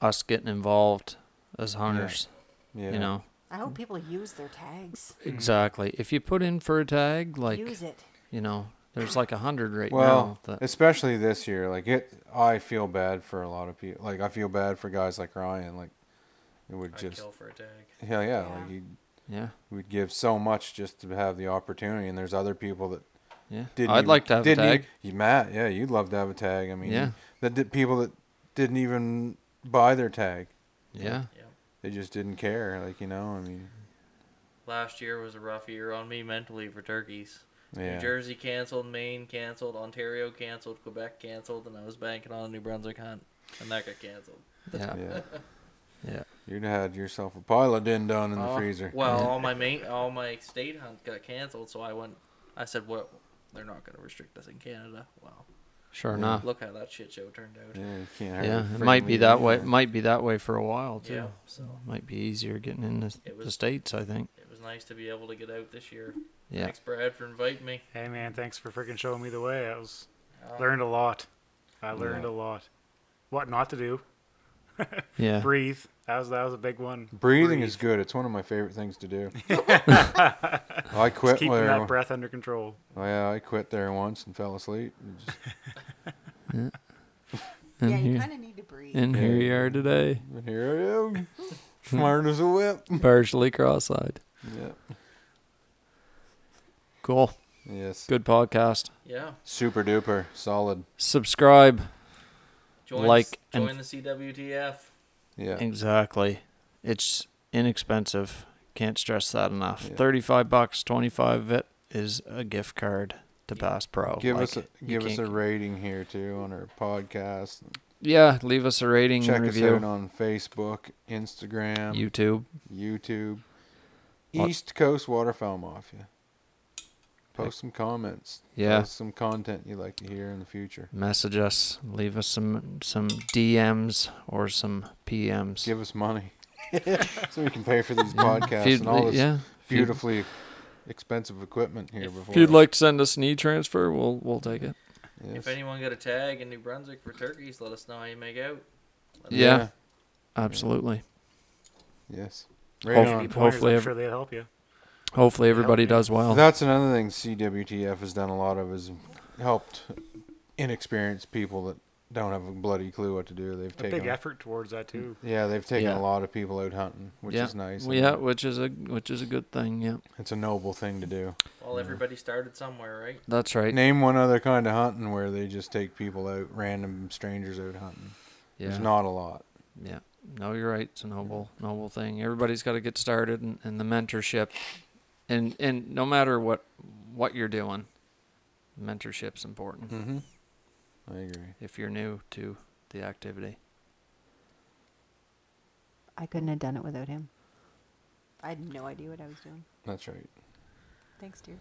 [SPEAKER 2] us getting involved as hunters.
[SPEAKER 1] yeah.
[SPEAKER 2] You know
[SPEAKER 5] I hope people use their tags. Mm.
[SPEAKER 2] exactly. If you put in for a tag, like
[SPEAKER 5] use it.
[SPEAKER 2] you know, there's like a hundred right
[SPEAKER 1] Well,
[SPEAKER 2] now. That,
[SPEAKER 1] especially this year, like it, I feel bad for a lot of people. Like I feel bad for guys like Ryan. Like it would
[SPEAKER 3] I'd
[SPEAKER 1] just,
[SPEAKER 3] kill for a tag.
[SPEAKER 1] hell yeah,
[SPEAKER 5] Yeah.
[SPEAKER 1] like he
[SPEAKER 2] yeah,
[SPEAKER 1] We'd give so much just to have the opportunity. And there's other people that
[SPEAKER 2] yeah.
[SPEAKER 1] didn't.
[SPEAKER 2] I'd
[SPEAKER 1] even-
[SPEAKER 2] like to have a
[SPEAKER 1] didn't
[SPEAKER 2] tag.
[SPEAKER 1] you, Matt, yeah, you'd love to have a tag. I mean,
[SPEAKER 2] Yeah.
[SPEAKER 1] that did, people that didn't even buy their tag.
[SPEAKER 2] yeah.
[SPEAKER 3] Yeah.
[SPEAKER 1] They just didn't care. Like you know, I mean,
[SPEAKER 3] Last year was a rough year on me mentally for turkeys.
[SPEAKER 1] yeah,
[SPEAKER 3] New Jersey canceled, Maine canceled, Ontario canceled, Quebec canceled, and I was banking on a New Brunswick hunt, and that got canceled.
[SPEAKER 2] Yeah.
[SPEAKER 1] yeah.
[SPEAKER 2] Yeah.
[SPEAKER 1] You'd had yourself a pile of din done in the
[SPEAKER 3] Oh,
[SPEAKER 1] freezer.
[SPEAKER 3] Well,
[SPEAKER 2] Yeah.
[SPEAKER 3] all my Maine, all my state hunts got canceled, so I went. I said, "Well, they're not going to restrict us in Canada." Well,
[SPEAKER 2] Sure
[SPEAKER 1] Yeah.
[SPEAKER 2] enough.
[SPEAKER 3] look how that shit show turned out.
[SPEAKER 1] yeah, you can't hardly
[SPEAKER 2] Yeah, it might be that way.
[SPEAKER 1] either.
[SPEAKER 2] Might be that way for a while too.
[SPEAKER 3] Yeah, so
[SPEAKER 2] Might be easier getting in the,
[SPEAKER 3] It
[SPEAKER 2] the states. I think.
[SPEAKER 3] it was nice to be able to get out this year.
[SPEAKER 2] Yeah.
[SPEAKER 3] Thanks, Brad, for inviting me.
[SPEAKER 4] Hey man, thanks for freaking showing me the way. I was
[SPEAKER 3] Uh,
[SPEAKER 4] learned a lot. I learned
[SPEAKER 1] Yeah.
[SPEAKER 4] a lot. What not to do.
[SPEAKER 2] Yeah.
[SPEAKER 4] Breathe. That was that was a big one.
[SPEAKER 1] Breathing
[SPEAKER 4] Breathe.
[SPEAKER 1] is good. It's one of my favorite things to do. I
[SPEAKER 4] Just
[SPEAKER 1] quit
[SPEAKER 4] keeping
[SPEAKER 1] there.
[SPEAKER 4] that breath under control.
[SPEAKER 1] Oh, yeah, I quit there once and fell asleep. and just-
[SPEAKER 2] And
[SPEAKER 5] yeah, you kind of need to breathe.
[SPEAKER 2] and here you are today,
[SPEAKER 1] but here I am, smart as a whip.
[SPEAKER 2] partially cross-eyed.
[SPEAKER 1] Yeah.
[SPEAKER 2] Cool.
[SPEAKER 1] Yes.
[SPEAKER 2] Good podcast.
[SPEAKER 3] yeah,
[SPEAKER 1] Super duper solid.
[SPEAKER 2] Subscribe.
[SPEAKER 3] join
[SPEAKER 2] Like
[SPEAKER 3] the,
[SPEAKER 2] and-
[SPEAKER 3] join the CWTF.
[SPEAKER 1] Yeah.
[SPEAKER 2] Exactly. It's inexpensive. Can't stress that enough.
[SPEAKER 1] Yeah.
[SPEAKER 2] Thirty-five bucks, twenty-five of it is a gift card to Bass Pro.
[SPEAKER 1] Give
[SPEAKER 2] Like,
[SPEAKER 1] us a give us a rating here too on our podcast.
[SPEAKER 2] yeah. Leave us a rating
[SPEAKER 1] Check
[SPEAKER 2] and
[SPEAKER 1] us out on Facebook, Instagram,
[SPEAKER 2] YouTube.
[SPEAKER 1] YouTube. East Coast Waterfowl Mafia. Post some comments.
[SPEAKER 2] Yeah.
[SPEAKER 1] Post some content you'd like to hear in the future.
[SPEAKER 2] Message us. Leave us some some DMs or some PMs.
[SPEAKER 1] Give us money so we can pay for these
[SPEAKER 2] Yeah.
[SPEAKER 1] podcasts
[SPEAKER 2] If you'd
[SPEAKER 1] and all this
[SPEAKER 2] yeah. If you'd-
[SPEAKER 1] beautifully expensive equipment here
[SPEAKER 3] If-
[SPEAKER 1] before.
[SPEAKER 2] If you'd
[SPEAKER 1] us.
[SPEAKER 2] like to send us an e-transfer, we'll we'll take it.
[SPEAKER 1] Yes.
[SPEAKER 3] If anyone got a tag in New Brunswick for turkeys, let us know how you make out. Let us
[SPEAKER 2] Yeah. Absolutely.
[SPEAKER 1] Yes.
[SPEAKER 2] Hopefully-
[SPEAKER 1] Right
[SPEAKER 4] Any
[SPEAKER 1] on.
[SPEAKER 2] hopefully
[SPEAKER 4] I'm sure they'll help you.
[SPEAKER 2] Hopefully everybody
[SPEAKER 4] Yeah.
[SPEAKER 2] does well.
[SPEAKER 1] That's another thing CWTF has done a lot of is helped inexperienced people that don't have a bloody clue what to do. They've
[SPEAKER 4] A
[SPEAKER 1] taken
[SPEAKER 4] big effort towards that too.
[SPEAKER 1] Yeah, they've taken
[SPEAKER 2] Yeah.
[SPEAKER 1] a lot of people out hunting, which
[SPEAKER 2] yeah.
[SPEAKER 1] is nice.
[SPEAKER 2] Well, yeah, which is a which is a good thing. Yeah,
[SPEAKER 1] It's a noble thing to do.
[SPEAKER 3] Well, everybody started somewhere, right?
[SPEAKER 2] that's right.
[SPEAKER 1] Name one other kind of hunting where they just take people out, random strangers out hunting.
[SPEAKER 2] Yeah,
[SPEAKER 1] There's not a lot.
[SPEAKER 2] yeah. No, you're right. It's a noble noble thing. Everybody's got to get started, and, and the mentorship, and and no matter what what you're doing, mentorship's important.
[SPEAKER 1] Mm-hmm. I agree.
[SPEAKER 2] If you're new to the activity.
[SPEAKER 5] I couldn't have done it without him. I had no idea what I was doing.
[SPEAKER 1] That's right.
[SPEAKER 5] Thanks, dear.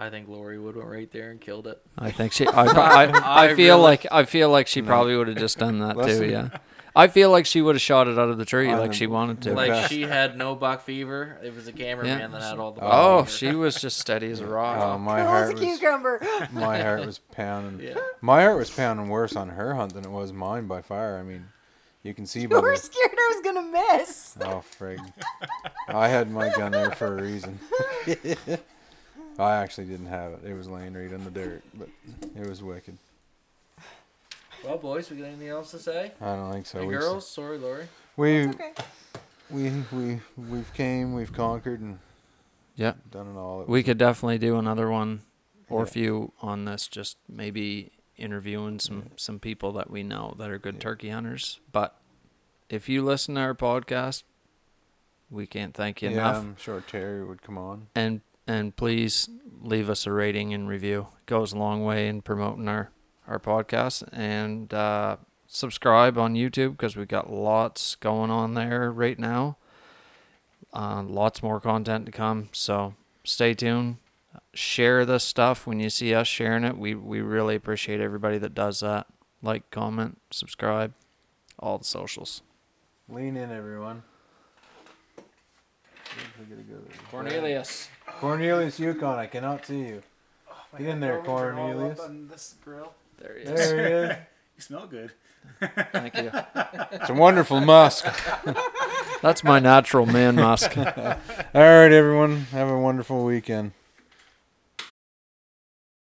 [SPEAKER 3] I think Lori would have went right there and killed it.
[SPEAKER 2] I think she. I, I, I,
[SPEAKER 3] I
[SPEAKER 2] feel
[SPEAKER 3] really-
[SPEAKER 2] like I feel like she
[SPEAKER 1] No.
[SPEAKER 2] probably would have just done that too.
[SPEAKER 1] Listen.
[SPEAKER 2] Yeah, I feel like she would have shot it out of the tree
[SPEAKER 1] I
[SPEAKER 2] like she wanted to.
[SPEAKER 3] Like she had no buck fever. It was a cameraman
[SPEAKER 2] Yeah.
[SPEAKER 3] that had all the. Oh. buck
[SPEAKER 2] oh,
[SPEAKER 3] fever.
[SPEAKER 2] she was just steady as a rock.
[SPEAKER 1] Oh, my
[SPEAKER 5] Cool as
[SPEAKER 1] heart
[SPEAKER 5] a
[SPEAKER 1] was
[SPEAKER 5] cucumber.
[SPEAKER 1] my heart was pounding.
[SPEAKER 3] Yeah.
[SPEAKER 1] My heart was pounding worse on her hunt than it was mine by far. I mean, you can see by
[SPEAKER 5] you were
[SPEAKER 1] the
[SPEAKER 5] scared I was gonna miss.
[SPEAKER 1] oh frig. I had my gun there for a reason. I actually didn't have it. It was laying right in the dirt, but it was wicked.
[SPEAKER 3] Well, boys, we got anything else to say?
[SPEAKER 1] I don't think so.
[SPEAKER 3] Hey,
[SPEAKER 1] We've s-
[SPEAKER 3] girls, sorry, Lori.
[SPEAKER 1] we
[SPEAKER 5] It's okay.
[SPEAKER 1] we we we've came, we've conquered, and
[SPEAKER 2] Yeah,
[SPEAKER 1] done it all. It
[SPEAKER 2] we could definitely do another one or
[SPEAKER 1] Yeah.
[SPEAKER 2] few on this. Just maybe interviewing some some people that we know that are good
[SPEAKER 1] Yeah.
[SPEAKER 2] turkey hunters. But if you listen to our podcast, we can't thank you
[SPEAKER 1] Yeah,
[SPEAKER 2] enough.
[SPEAKER 1] I'm sure Terry would come on.
[SPEAKER 2] and and please leave us a rating and review. It goes a long way in promoting our our podcast and uh, subscribe on YouTube because we got lots going on there right now. Uh, lots more content to come, so stay tuned. Share this stuff when you see us sharing it. We we really appreciate everybody that does that. Like, comment, subscribe, all the socials.
[SPEAKER 1] Lean in, everyone.
[SPEAKER 2] Cornelius.
[SPEAKER 1] Cornelius Yukon, I cannot see you. Oh, Get in there, Cornelius.
[SPEAKER 4] this grill.
[SPEAKER 2] There he is.
[SPEAKER 1] There he is.
[SPEAKER 4] You smell good.
[SPEAKER 2] Thank you.
[SPEAKER 1] It's a wonderful musk.
[SPEAKER 2] That's my natural man musk.
[SPEAKER 1] All right, everyone. Have a wonderful weekend.